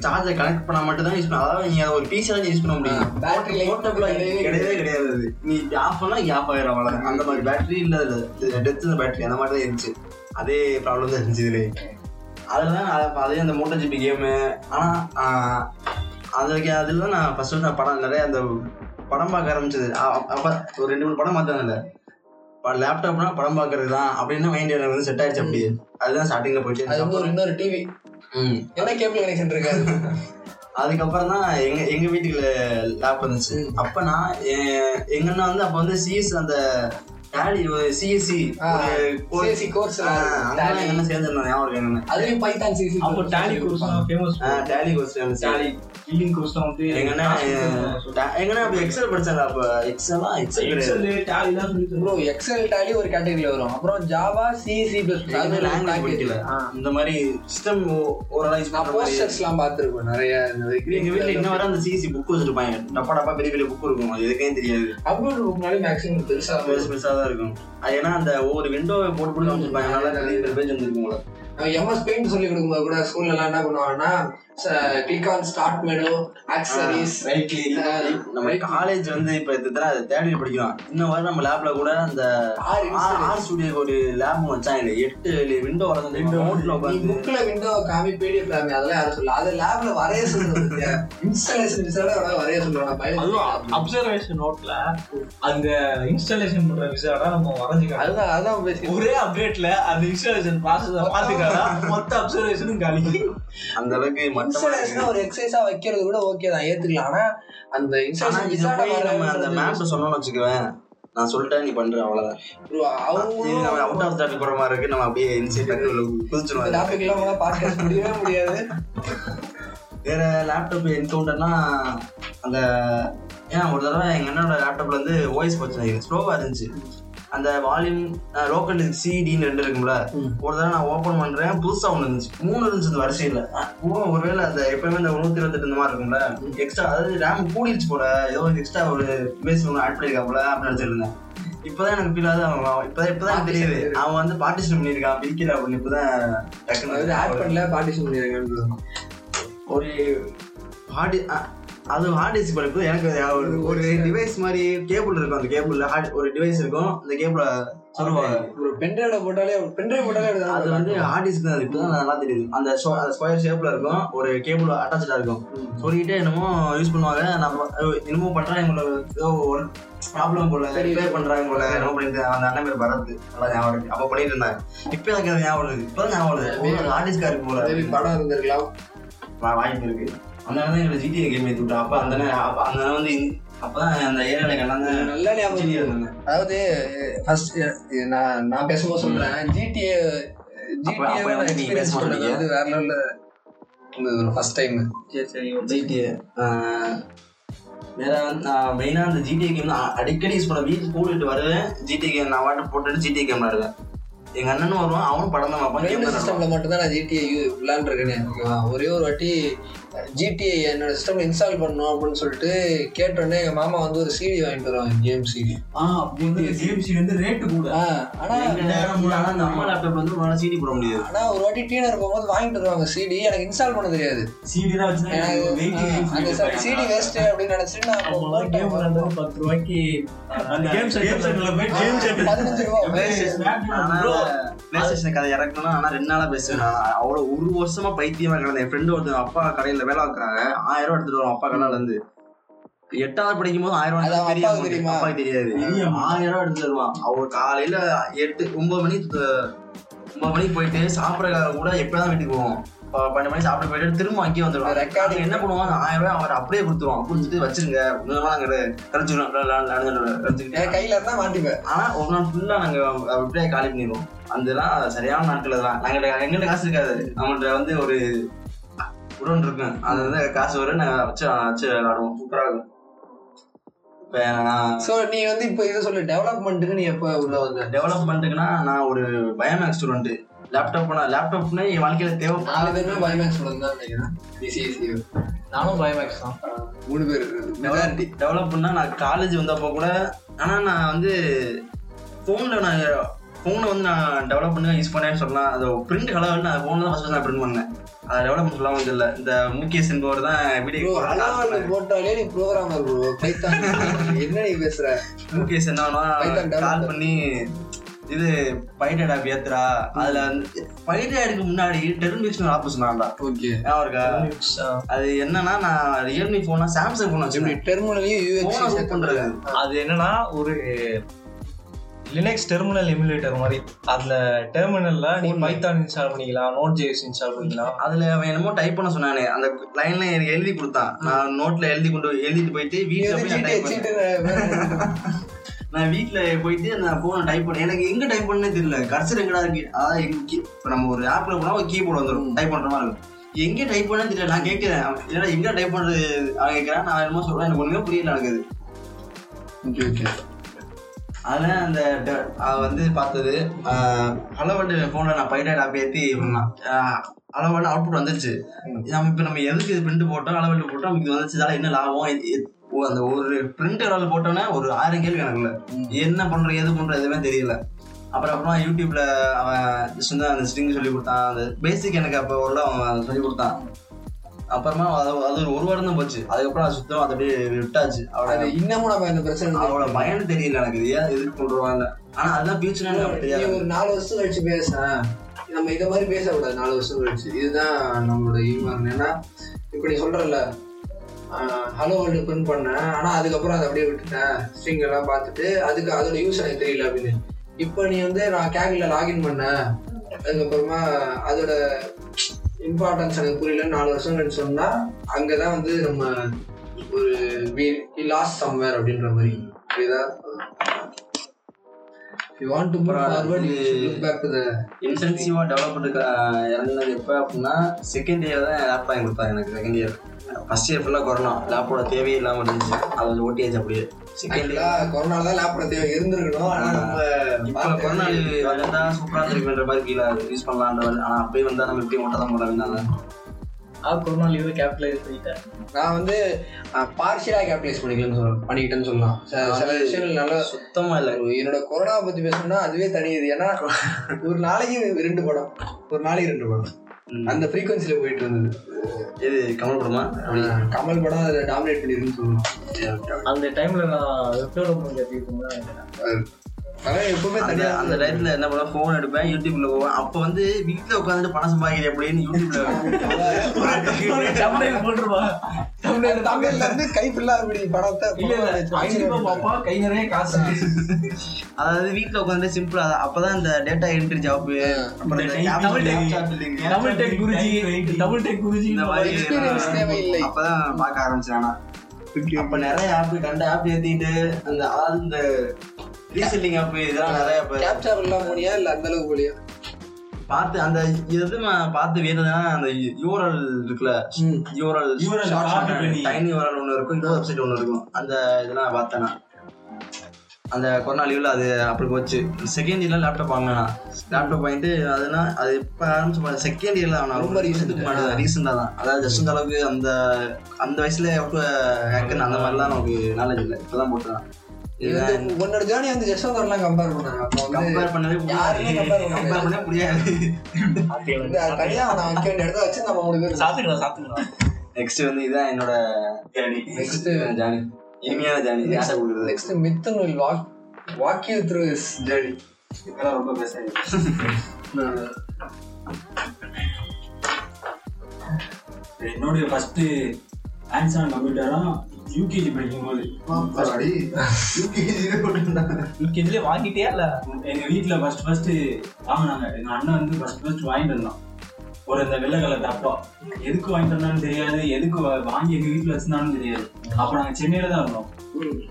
சார்ஜர் கனெக்ட் பண்ணா மட்டும் தான் யூஸ் பண்ண அதாவது நீ அதை ஒரு பிசி தான் யூஸ் பண்ண முடியும். life போர்ட்டபிள் கிடையவே கிடையாது. நீ ஆஃப் பண்ணா இங்க ஆஃப் ஆயிரும் அவ்வளவுதான். அந்த மாதிரி பேட்டரி இல்ல டெத் பேட்டரி அந்த மாதிரி தான் இருந்துச்சு. அதே ப்ராப்ளம் தான் இருந்துச்சு. இதுல அதுலதான் நான் அதே அந்த மோட்டோ ஜிபி கேமு ஆனா ஆஹ், அதுக்கு அதுல தான் நான் ஃபர்ஸ்ட் நான் படம் நிறைய அந்த படம் பார்க்க ஆரம்பிச்சது. அப்ப ஒரு ரெண்டு மூணு படம் பார்த்தேன் லேப்டாப்னா படம் பார்க்கறது தான் அப்படின்னு மைண்ட் எனக்கு வந்து செட் ஆயிடுச்சு அப்படியே. அதுதான் ஸ்டார்டிங்ல போயிட்டு அது வந்து ஒரு இன்னொரு டிவி ம். என்ன கேபிள் கனெக்ஷன் இருக்காது அதுக்கப்புறம் தான் எங்க எங்க வீட்டுக்குள்ள லேப் வந்துச்சு. அப்ப நான் எங்க அண்ணா வந்து அப்ப வந்து சிஎஸ் அந்த டேலி சிஎஸ்சி CSE course. எல்லாம் இருக்கு. Tally. என்ன சேர்ந்துருந்தோம் ஞாபகம் என்னன்னு அதுலயும் பைத்தான் சிசி அப்போ Tally course famous Tally course Tally billing course தான் வந்து எங்க அண்ணா எங்க அண்ணா அப்ப எக்ஸல் படிச்சாங்க அப்ப எக்ஸலா எக்ஸல் எக்ஸல் டேலி தான் சொல்லி ப்ரோ எக்ஸல் டாலி ஒரு கேட்டகரியில வரும். அப்புறம் Java C C plus language படிக்கல. இந்த மாதிரி சிஸ்டம் ஓரளவு நான் பண்ற மாதிரி. போஸ்டர்ஸ் எல்லாம் பார்த்திருக்கேன் நிறைய இந்த எங்க வீட்ல இன்ன வரை அந்த சிசி புக் வச்சிருப்பாங்க. டப்பா டப்பா பெரிய பெரிய புக் இருக்கும். அது எதுக்கே தெரியாது கம்ப்யூட்டர் புக்னாலே மேக்ஸிமம் பெருசு பெருசா தான் இருக்கும் அது ஏன்னா அந்த ஒவ்வொரு விண்டோவை போட்டு போட்டு காமிச்சிருப்பாங்க அதனால நிறைய பேர் பேஜ் வந்துருக்கும் எம்எஸ் பெயிண்ட் சொல்லி கொடுக்கும்போது கூட ஸ்கூல்ல எல்லாம் என்ன பண்ணுவாங்கன்னா click on start menu accessories நம்ம காலேஜ் வந்து இப்ப இதுதான் அது தேர்ட் இயர் படிக்கிறோம். இன்னும் வரை நம்ம லேப்ல கூட அந்த ஆர் ஸ்டுடியோக்கு ஒரு லேப் வச்சாங்க எட்டு விண்டோ வரது நோட்ல நீ உட்காந்து புக்ல விண்டோ காமி பிடிஎஃப் காமி அதெல்லாம் யாரும் சொல்லல. அது லேப்ல வரைய சொல்லுவாங்க இன்ஸ்டாலேஷன் விசாட வரைய சொல்லுவாங்க அதுவும் அப்சர்வேஷன் நோட்ல அந்த இன்ஸ்டாலேஷன் பண்ற விசாரா நம்ம வரைஞ்சிக்கலாம். அதுதான் அதான் பேசி ஒரே அப்டேட்ல அந்த இன்ஸ்டாலேஷன் ப்ராசஸ் பாத்துக்கலாம் மொத்த அப்சர்வேஷனும் காலி அந்த அளவுக்கு இன்ஸ்டாலேஷன் ஒரு எக்ஸசைஸா வைக்கிறது கூட ஓகே தான் ஏத்துக்கலாம். ஆனா அந்த போய் நம்ம அந்த மேப் சொன்னோம்னு வச்சுக்குவேன். நான் சொல்லிட்டேன் நீ பண்ற அவ்வளவுதான். அவங்க அவுட் ஆஃப் டாபிக் போற மாதிரி இருக்கு. நம்ம அப்படியே இன்சைட் குதிச்சிருவோம். டாபிக் எல்லாம் பாட்காஸ்ட் முடியவே முடியாது. வேற லேப்டாப் என்கவுண்டர்னா அந்த ஏன் ஒரு தடவை எங்க அண்ணனோட லேப்டாப்ல வந்து வாய்ஸ் பிரச்சனை ஸ்லோவா இருந்துச்சு. அந்த வால்யூம் லோக்கல் சிடின்னு ரெண்டு இருக்கும்ல ஒரு தடவை நான் ஓப்பன் பண்றேன். புதுசா ஒன்று இருந்துச்சு. மூணு இருந்துச்சு இந்த வரிசையில. ஒருவேளை அந்த எப்பவுமே இந்த நூத்தி இருபத்தெட்டு இந்த மாதிரி இருக்கும்ல எக்ஸ்ட்ரா அதாவது ரேம் கூடிருச்சு போல ஏதோ எக்ஸ்ட்ரா ஒரு ஒன்று ஆட் பண்ணிருக்காப்புல அப்படின்னு நினைச்சிருந்தேன். இப்பதான் எனக்கு ஃபீல் ஆகுது அவன் இப்பதான் இப்பதான் தெரியுது. அவன் வந்து பார்ட்டிஷன் பண்ணியிருக்கான் பிரிக்கல அப்படின்னு இப்பதான் அதாவது ஆட் பண்ணல பார்ட்டிஷன் பண்ணிருக்காங்க ஒரு ஹார்ட் அது ஹார்ட் டிஸ்க் படிப்பு எனக்கு. ஒரு டிவைஸ் மாதிரி கேபிள் இருக்கும் அந்த கேபிள்ல ஹார்ட் ஒரு டிவைஸ் இருக்கும் அந்த கேபிள சொல்லுவாங்க. ஒரு பென்ட்ரைவ்ல போட்டாலே பென்ட்ரைவ் போட்டாலே அது வந்து ஹார்ட் டிஸ்க் தான் அது இப்பதான் நல்லா தெரியுது. அந்த ஸ்கொ- அந்த ஸ்கொயர் ஷேப்ல இருக்கும் ஒரு கேபிள் அட்டாச்சா இருக்கும். சொல்லிட்டு என்னமோ யூஸ் பண்ணுவாங்க. நம்ம என்னமோ பண்றாங்க போல ஏதோ ஒரு ப்ராப்ளம் போல ரிப்பேர் பண்றாங்க போல என்னமோ பண்ணிட்டு அந்த அண்ணன் பேர் பரத் நல்லா ஞாபகம் இருக்கு. அப்ப பண்ணிட்டு இருந்தாங்க. இப்ப எனக்கு ஞாபகம் இருக்கு இப்பதான் ஞாபகம் வருது. ஹார்ட் டிஸ்கா இருக்கு போல. படம் இருந்திருக்கலாம் வாய்ப்பு இருக்கு. அந்த நேரம் தான் எங்களை ஜிடிஏ கேம் ஏற்றி விட்டா அப்ப அந்த நேரம் அப்ப அந்த நேரம் வந்து அப்பதான் அந்த ஏரியால கலந்து நல்ல ஞாபகம் அதாவது ஃபர்ஸ்ட் நான் நான் பேசும்போது சொல்றேன். ஜிடிஏ ஜிடிஏ வந்து வேற லெவல்ல ஃபர்ஸ்ட் டைம் சரி சரி ஜிடிஏ வேற வந்து நான் மெயினா அந்த ஜிடிஏ கேம் அடிக்கடி யூஸ் பண்ண வீட்டு ஸ்கூல் வருவேன் ஜிடிஏ கேம் நான் வாட்டு போட்டுட்டு ஜிடிஏ கேம் விளாடுவேன் எங்க அண்ணனும் வருவான் அவனும் படம் தான் பார்ப்பான் கேம் தான் சிஸ்டம்ல மட்டும் தான் நான் ஜிடிஏ விளாண்டுருக்கேன் ஓகேவா ஒரே ஒரு வாட்டி ஜிடிஏ என்னோட சிஸ்டம்ல இன்ஸ்டால் பண்ணணும் அப்படின்னு சொல்லிட்டு கேட்டோடனே எங்க மாமா வந்து ஒரு சிடி வாங்கிட்டு வருவாங்க கேம் சிடி கேம் சீட் வந்து ரேட்டு கூட. ஆனா லேப்டாப் வந்து சிடி போட முடியாது. ஆனா ஒரு வாட்டி டீனர் போகும்போது வாங்கிட்டு வருவாங்க சிடி எனக்கு இன்ஸ்டால் பண்ண தெரியாது. சிடி தான் சிடி வேஸ்ட் அப்படின்னு நினைச்சிட்டு நான் போட்டேன். பத்து ரூபாய்க்கு அந்த கேம் சென்டர்ல போய் கேம் சென்டர் பதினஞ்சு ரூபா. ஸ்டேஷன் கதை இறக்கணும்னா ஆனா ரெண்டு நாளா பேசுவேன். நான் அவ்வளவு ஒரு வருஷமா பைத்தியமா கிடந்தேன். என் ஃப்ரெண்டு ஒருத்தன் அப்பா கடையில வேலை வைக்கிறாங்க ஆயிரம் ரூபாய் எடுத்துட்டு வரும் அப்பா கடையில இருந்து. எட்டாவது படிக்கும் போது ஆயிரம் ரூபாய் பெரிய அப்பாவுக்கு amount. தெரியுமா? அப்பாவுக்கு தெரியாது? ஆயிரம் ரூபாய் எடுத்துட்டு வருவான். அவர் காலையில எட்டு ஒன்பது மணி ஒன்பது மணிக்கு போயிட்டு சாப்பிடறதுக்காக கூட எப்பதான் வீட்டுக்கு போவோம். பன்னெண்டு மணி சாப்பிட போயிட்டு திரும்ப அங்கேயே Recording. ரெக்கார்டிங் என்ன பண்ணுவான்? அந்த ஆயிரம் ரூபாய் அவர் அப்படியே கொடுத்துருவான். கொடுத்துட்டு வச்சிருங்க. கரைச்சிக்கிட்டே கையில இருந்தா மாட்டிப்பேன். ஆனா ஒரு நாள் ஃபுல்லா நாங்க அப்படியே காலி பண்ணிடுவோம். அதெல்லாம் சரியான நாட்கள் அதெல்லாம். நாங்க எங்கிட்ட காசு இருக்காது. நம்மகிட்ட வந்து ஒரு உடன் இருக்கும் அது வந்து காசு வரும். நாங்க வச்சு வச்சு விளாடுவோம் சூப்பரா இருக்கும். சோ நீ வந்து இப்போ இதை சொல்லு. டெவலப்மெண்ட்டுக்கு நீ எப்ப உள்ள வந்த? டெவலப்மெண்ட்டுக்குன்னா நான் ஒரு பயோமேக்ஸ் ஸ்டூடெண்ட் லேப்டாப் லேப்டாப்னு என் வாழ்க்கையில தேவை நாலு பேருமே பயோமேக்ஸ் தான் நினைக்கிறேன். பிசிஎஸ்சி நானும் பயோமேக்ஸ் தான். மூணு பேர் மெஜாரிட்டி டெவலப் பண்ணா நான் காலேஜ் வந்தப்போ கூட ஆனா நான் வந்து ஃபோன்ல நான் ஃபோனை வந்து நான் டெவலப் பண்ணி யூஸ் பண்ணேன்னு சொல்லலாம். அது பிரிண்ட் கலர் நான் ஃபோனில் தான் ஃபர்ஸ்ட் நான் பிரிண்ட் பண்ணேன். அது டெவலப் சொல்லலாம் வந்து இல்லை இந்த முகேஷ் என்பவர் தான் வீடியோ போட்டாலே நீ ப்ரோக்ராமர் ப்ரோ பைத்தான் என்ன நீ பேசுற? முகேஷ் என்னன்னா. கால் பண்ணி இது பைட்டட் ஆப் ஏத்துறா அதுல வந்து பைட்டடுக்கு முன்னாடி டெர்மினேஷன் ஆப் சொன்னான்டா ஓகே. அது என்னன்னா நான் ரியல்மி போனா சாம்சங் போன் வச்சிருந்தேன் டெர்மினலையும் பண்றது. அது என்னன்னா ஒரு லினக்ஸ் டெர்மினல் எமுலேட்டர் மாதிரி. அதுல டெர்மினல்ல நீ பைத்தான் இன்ஸ்டால் பண்ணிக்கலாம் நோட் ஜேஎஸ் இன்ஸ்டால் பண்ணிக்கலாம் அதுல அவன் என்னமோ டைப் பண்ண சொன்னானே. அந்த லைன்ல எனக்கு எழுதி கொடுத்தான். நான் நோட்ல எழுதி கொண்டு போய் எழுதிட்டு போயிட்டு வீட்டுல போய் நான் வீட்ல போயிட்டு நான் போனை டைப் பண்ணேன் எனக்கு எங்க டைப் பண்ணே தெரியல. கர்சர் எங்கடா இருக்கு? அதாவது எங்க இப்ப நம்ம ஒரு ஆப்ல போனா ஒரு கீபோர்டு வந்துடும் டைப் பண்ற மாதிரி இருக்கும். எங்க டைப் பண்ணே தெரியல. நான் கேட்கிறேன். என்னடா எங்க டைப் பண்றது? அவன் கேட்கறான். நான் என்னமோ சொல்றேன். எனக்கு ஒண்ணுமே புரியல எனக்கு அது. ஓகே ஓகே அதுல அந்த வந்து பார்த்தது அளவண்டு போன்ல நான் பைடட் ஆப் ஏத்தி அளவண்டு அவுட்புட் வந்துருச்சு. நம்ம இப்ப நம்ம எதுக்கு இது பிரிண்ட் போட்டோம்? அளவண்டு போட்டோம். நமக்கு வந்துச்சு என்ன லாபம்? அந்த ஒரு பிரிண்ட் அளவு போட்டோன்னே ஒரு ஆயிரம் கேள்வி எனக்குள்ள என்ன பண்ற எது பண்ற எதுவுமே தெரியல. அப்புறம் அப்புறம் யூடியூப்ல அவன் வந்து அந்த ஸ்ட்ரிங் சொல்லி கொடுத்தான். அந்த பேசிக் எனக்கு அப்போ உள்ள அவன் சொல்லி கொடுத்தான். அப்புறமா அது அது ஒரு வாரம் தான் போச்சு. அதுக்கப்புறம் அது சுத்தம் அதை அப்படியே விட்டாச்சு. அவளை அது இன்னமும் நம்ம இந்த பிரச்சனை அவளோட பயன் தெரியல எனக்கு. இது ஏன் எதுக்கு கொண்டு வருவாங்க ஆனா அதுதான் நீ தெரியாது. ஒரு நாலு வருஷம் கழிச்சு பேச. நம்ம இத மாதிரி பேசக்கூடாது நாலு வருஷம் கழிச்சு. இதுதான் நம்மளோட ஈமான் ஏன்னா இப்ப நீ சொல்றல ஹலோ வேர்ல்டு பிரிண்ட் பண்ணேன். ஆனா அதுக்கப்புறம் அதை அப்படியே விட்டுட்டேன். ஸ்ட்ரிங் எல்லாம் பார்த்துட்டு அதுக்கு அதோட யூஸ் எனக்கு தெரியல அப்படின்னு. இப்போ நீ வந்து நான் கேக்ல லாகின் பண்ணேன். அதுக்கப்புறமா அதோட இம்பார்ட்டன்ஸ் எனக்கு புரியலன்னு நாலு வருஷம் கழிச்சு சொன்னா அங்கதான் வந்து நம்ம ஒரு லாஸ்ட் சம்வேர் அப்படின்ற மாதிரி புரியுதா? You want to move forward you look back to the இன்டென்சிவாக development இறங்குனது எப்போ அப்படின்னா செகண்ட் இயர் தான் லேப் வாங்கி கொடுத்தாங்க எனக்கு செகண்ட் இயர் ஃபர்ஸ்ட் இயர் ஃபுல்லாக கொரோனா லேப்போட தேவையே இல்லாமல் இருந்துச்சு. அதை வந்து ஓட்டியாச்சு அப்படியே. செகண்ட் இயர் கொரோனால தான் லேப்டாப் தேவை இருந்திருக்கணும். ஆனா நம்ம கொரோனா வந்தா சூப்பராக இருக்குன்ற மாதிரி கீழே யூஸ் பண்ணலான்ற ஆனால் அப்படியே வந்தால் நம்ம எப்படி ஓட்ட தான் போடாங்க ஆ கொரோனா லீவு கேபிட்டலைஸ் பண்ணிட்டேன். நான் வந்து பார்ஷியலா கேபிட்டலைஸ் பண்ணிக்கலன்னு சொல்ல பண்ணிக்கிட்டேன்னு சொல்லலாம். சில- சில விஷயங்கள் நல்லா சுத்தமாக இல்லை. என்னோட கொரோனா பத்தி பேசணும்னா அதுவே தனி இது. ஏன்னா ஒரு நாளைக்கு ரெண்டு படம். ஒரு நாளைக்கு ரெண்டு படம். அந்த ஃப்ரீக்வன்சில போயிட்டு இருந்தது. இது கமல் படமா? கமல் படம் அதை டாமினேட் பண்ணிருக்குன்னு சொல்லலாம் அந்த டைம்ல நான் அதான் எப்பவுமே அந்த தனியா அந்த டயத்துல என்ன பண்ண ஃபோன் எடுப்பேன் யூடியூப்ல போவேன். அப்போ வந்து வீட்டில் உட்காந்துட்டு பணம் சம்பாதிக்கிறேன் அப்படின்னு யூடியூப்ல போட்டுருவா. தமிழ்ல- இருந்து படத்தை இல்ல இல்ல. ஐநூறு பாப்பா கை நிறைய காசு. அதாவது வீட்டில் உட்காந்து சிம்பிளா அப்பதான் இந்த data entry job Tamil Tech Guruji Tamil Tech Guruji இந்த மாதிரி. அப்பதான் பார்க்க ஆரம்பிச்சேன் அப்ப நிறைய ஆப் கண்ட ஆப் ஏத்திட்டு அந்த அதாவது இந்த ரீசெல்லிங் ஆப் இதெல்லாம் நிறைய இப்ப கேப்சர் இல்லாம போனியா இல்ல அந்த அளவுக்கு போலியா? பார்த்து அந்த எது நான் பார்த்து வேணும்னா அந்த யூரல் இருக்குல்ல. யூரல் பண்ணி. டைனி யூரல் ஒன்று இருக்கும் இன்னொரு வெப்சைட் ஒன்று இருக்கும். அந்த இதெல்லாம் பார்த்தேன் அந்த கொரோனா லீவ்ல அது அப்படி போச்சு. செகண்ட் இயர்ல லேப்டாப் வாங்கினேன் லேப்டாப் வாங்கிட்டு அதுனா அது இப்போ ஆரம்பிச்சு செகண்ட் இயர்ல ரொம்ப recent. ரீசெண்டாக தான். அதாவது ஜஸ்ட் இந்த அளவுக்கு அந்த அந்த வயசுல எப்போ ஹேக்கன் அந்த மாதிரிலாம் நமக்கு நாலேஜ் இல்லை. இப்போதான் போட்டுதான் இது வந்து உன்னோட ஜேர்னி வந்து ஜஸ்வந்தர்லாம் கம்பேர் பண்ணாங்க. அப்போ வந்து கம்பேர் பண்ணவே யாருமே கம்பேர் முடியாது. தனியா நான் வைக்க வேண்டிய இடத்த வச்சு நம்ம மூணு பேர் சாப்பிட்டுக்கலாம் சாப்பிட்டுக்கலாம் நெக்ஸ்ட் வந்து இதான் என்னோட நெக்ஸ்ட் ஜானி இனிமையான ஜானி ஆசை கொடுக்குறது next Mithun will walk walk you through his journey இதெல்லாம் ரொம்ப பேசாது என்னுடைய ஃபர்ஸ்ட் ஹேண்ட்ஸ் ஆன் கம்ப்யூட்டரும் யூகேஜி படிக்கும்போது யூகேஜிலே வாங்கிட்டியா இல்ல? எங்க வீட்ல ஃபர்ஸ்ட் ஃபர்ஸ்ட் வாங்கினாங்க. எங்க அண்ணன் வந்து ஃபர்ஸ்ட் ஃபர்ஸ்ட் வாங்கிட்டு வந்தான் ஒரு இந்த வெள்ளை கலர் டப்பா. எதுக்கு வாங்கிட்டு வந்தாலும் தெரியாது. எதுக்கு வா- வாங்கி எங்க வீட்ல வச்சிருந்தாலும் தெரியாது. அப்ப நாங்க சென்னையில தான் இருந்தோம்.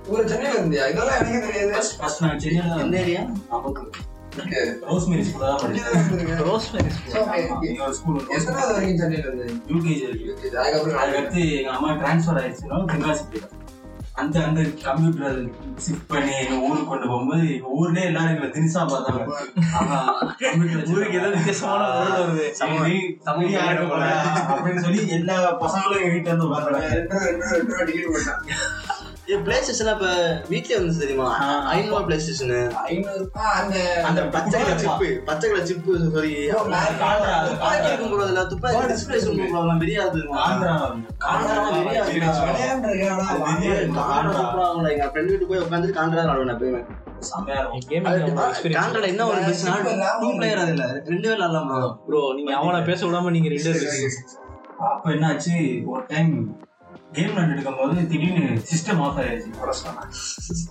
ஒரு சென்னையில இருந்தியா? இதெல்லாம் எனக்கு தெரியாது. ஃபர்ஸ்ட் ஃபர்ஸ்ட் நாங்க சென்னையில தான் இருந்தோம். நமக்கு. ரோஸ்மேரி ஸ்கூல்ல தான் ஸ்கூல் எத்தனாவது வரைக்கும் சென்னையில இருந்தீங்க யூகேஜி அதுக்கப்புறம் அதுக்கடுத்து அம்மா டிரான்ஸ்ஃபர் ஆயிடுச்சுன்னா தென்காசி போயிட்டோம் அந்த அந்த கம்ப்யூட்டர் ஷிஃப்ட் பண்ணி எங்க ஊருக்கு கொண்டு போகும்போது எங்க ஊர்லயே எல்லாரும் எங்களை தினிசா பார்த்தாங்க ஊருக்கு ஏதோ வித்தியாசமான பொருள் வருது போல அப்படின்னு சொல்லி எல்லா பசங்களும் எங்க வீட்டுல இருந்து உட்காந்துறாங்க பிளே ஸ்டேஷன் அப்ப வீட்லயே வந்து தெரியுமா. ஐநூறு பிளே ஸ்டேஷன் ஐநூறு அந்த அந்த பச்சை கலர் சிப்பு பச்சை கலர் சிப்பு சாரி இருக்கும் அதுல துப்பாக்கி டிஸ்பிளே சொல்லுவாங்க தெரியாது ஆந்திரா காண்ட்ரா. தெரியாது விளையாண்டு இருக்கேன் ஆனா காண்ட்ரா. சூப்பரா இருக்கும் எங்க ஃப்ரெண்ட் வீட்டுக்கு போய் எப்பயுமே. இருக்கும். காண்ட்ரால என்ன ஒரு டூ பிளேயர் அதுல ரெண்டு பேர் விளாடலாம். ப்ரோ நீங்க அவனை பேச விடாம நீங்க ரெண்டு இருக்கீங்க அப்ப என்னாச்சு? ஒரு டைம் கேம் விளையாண்டுருக்கும் போது திடீர்னு சிஸ்டம் ஆஃப் ஆயிடுச்சு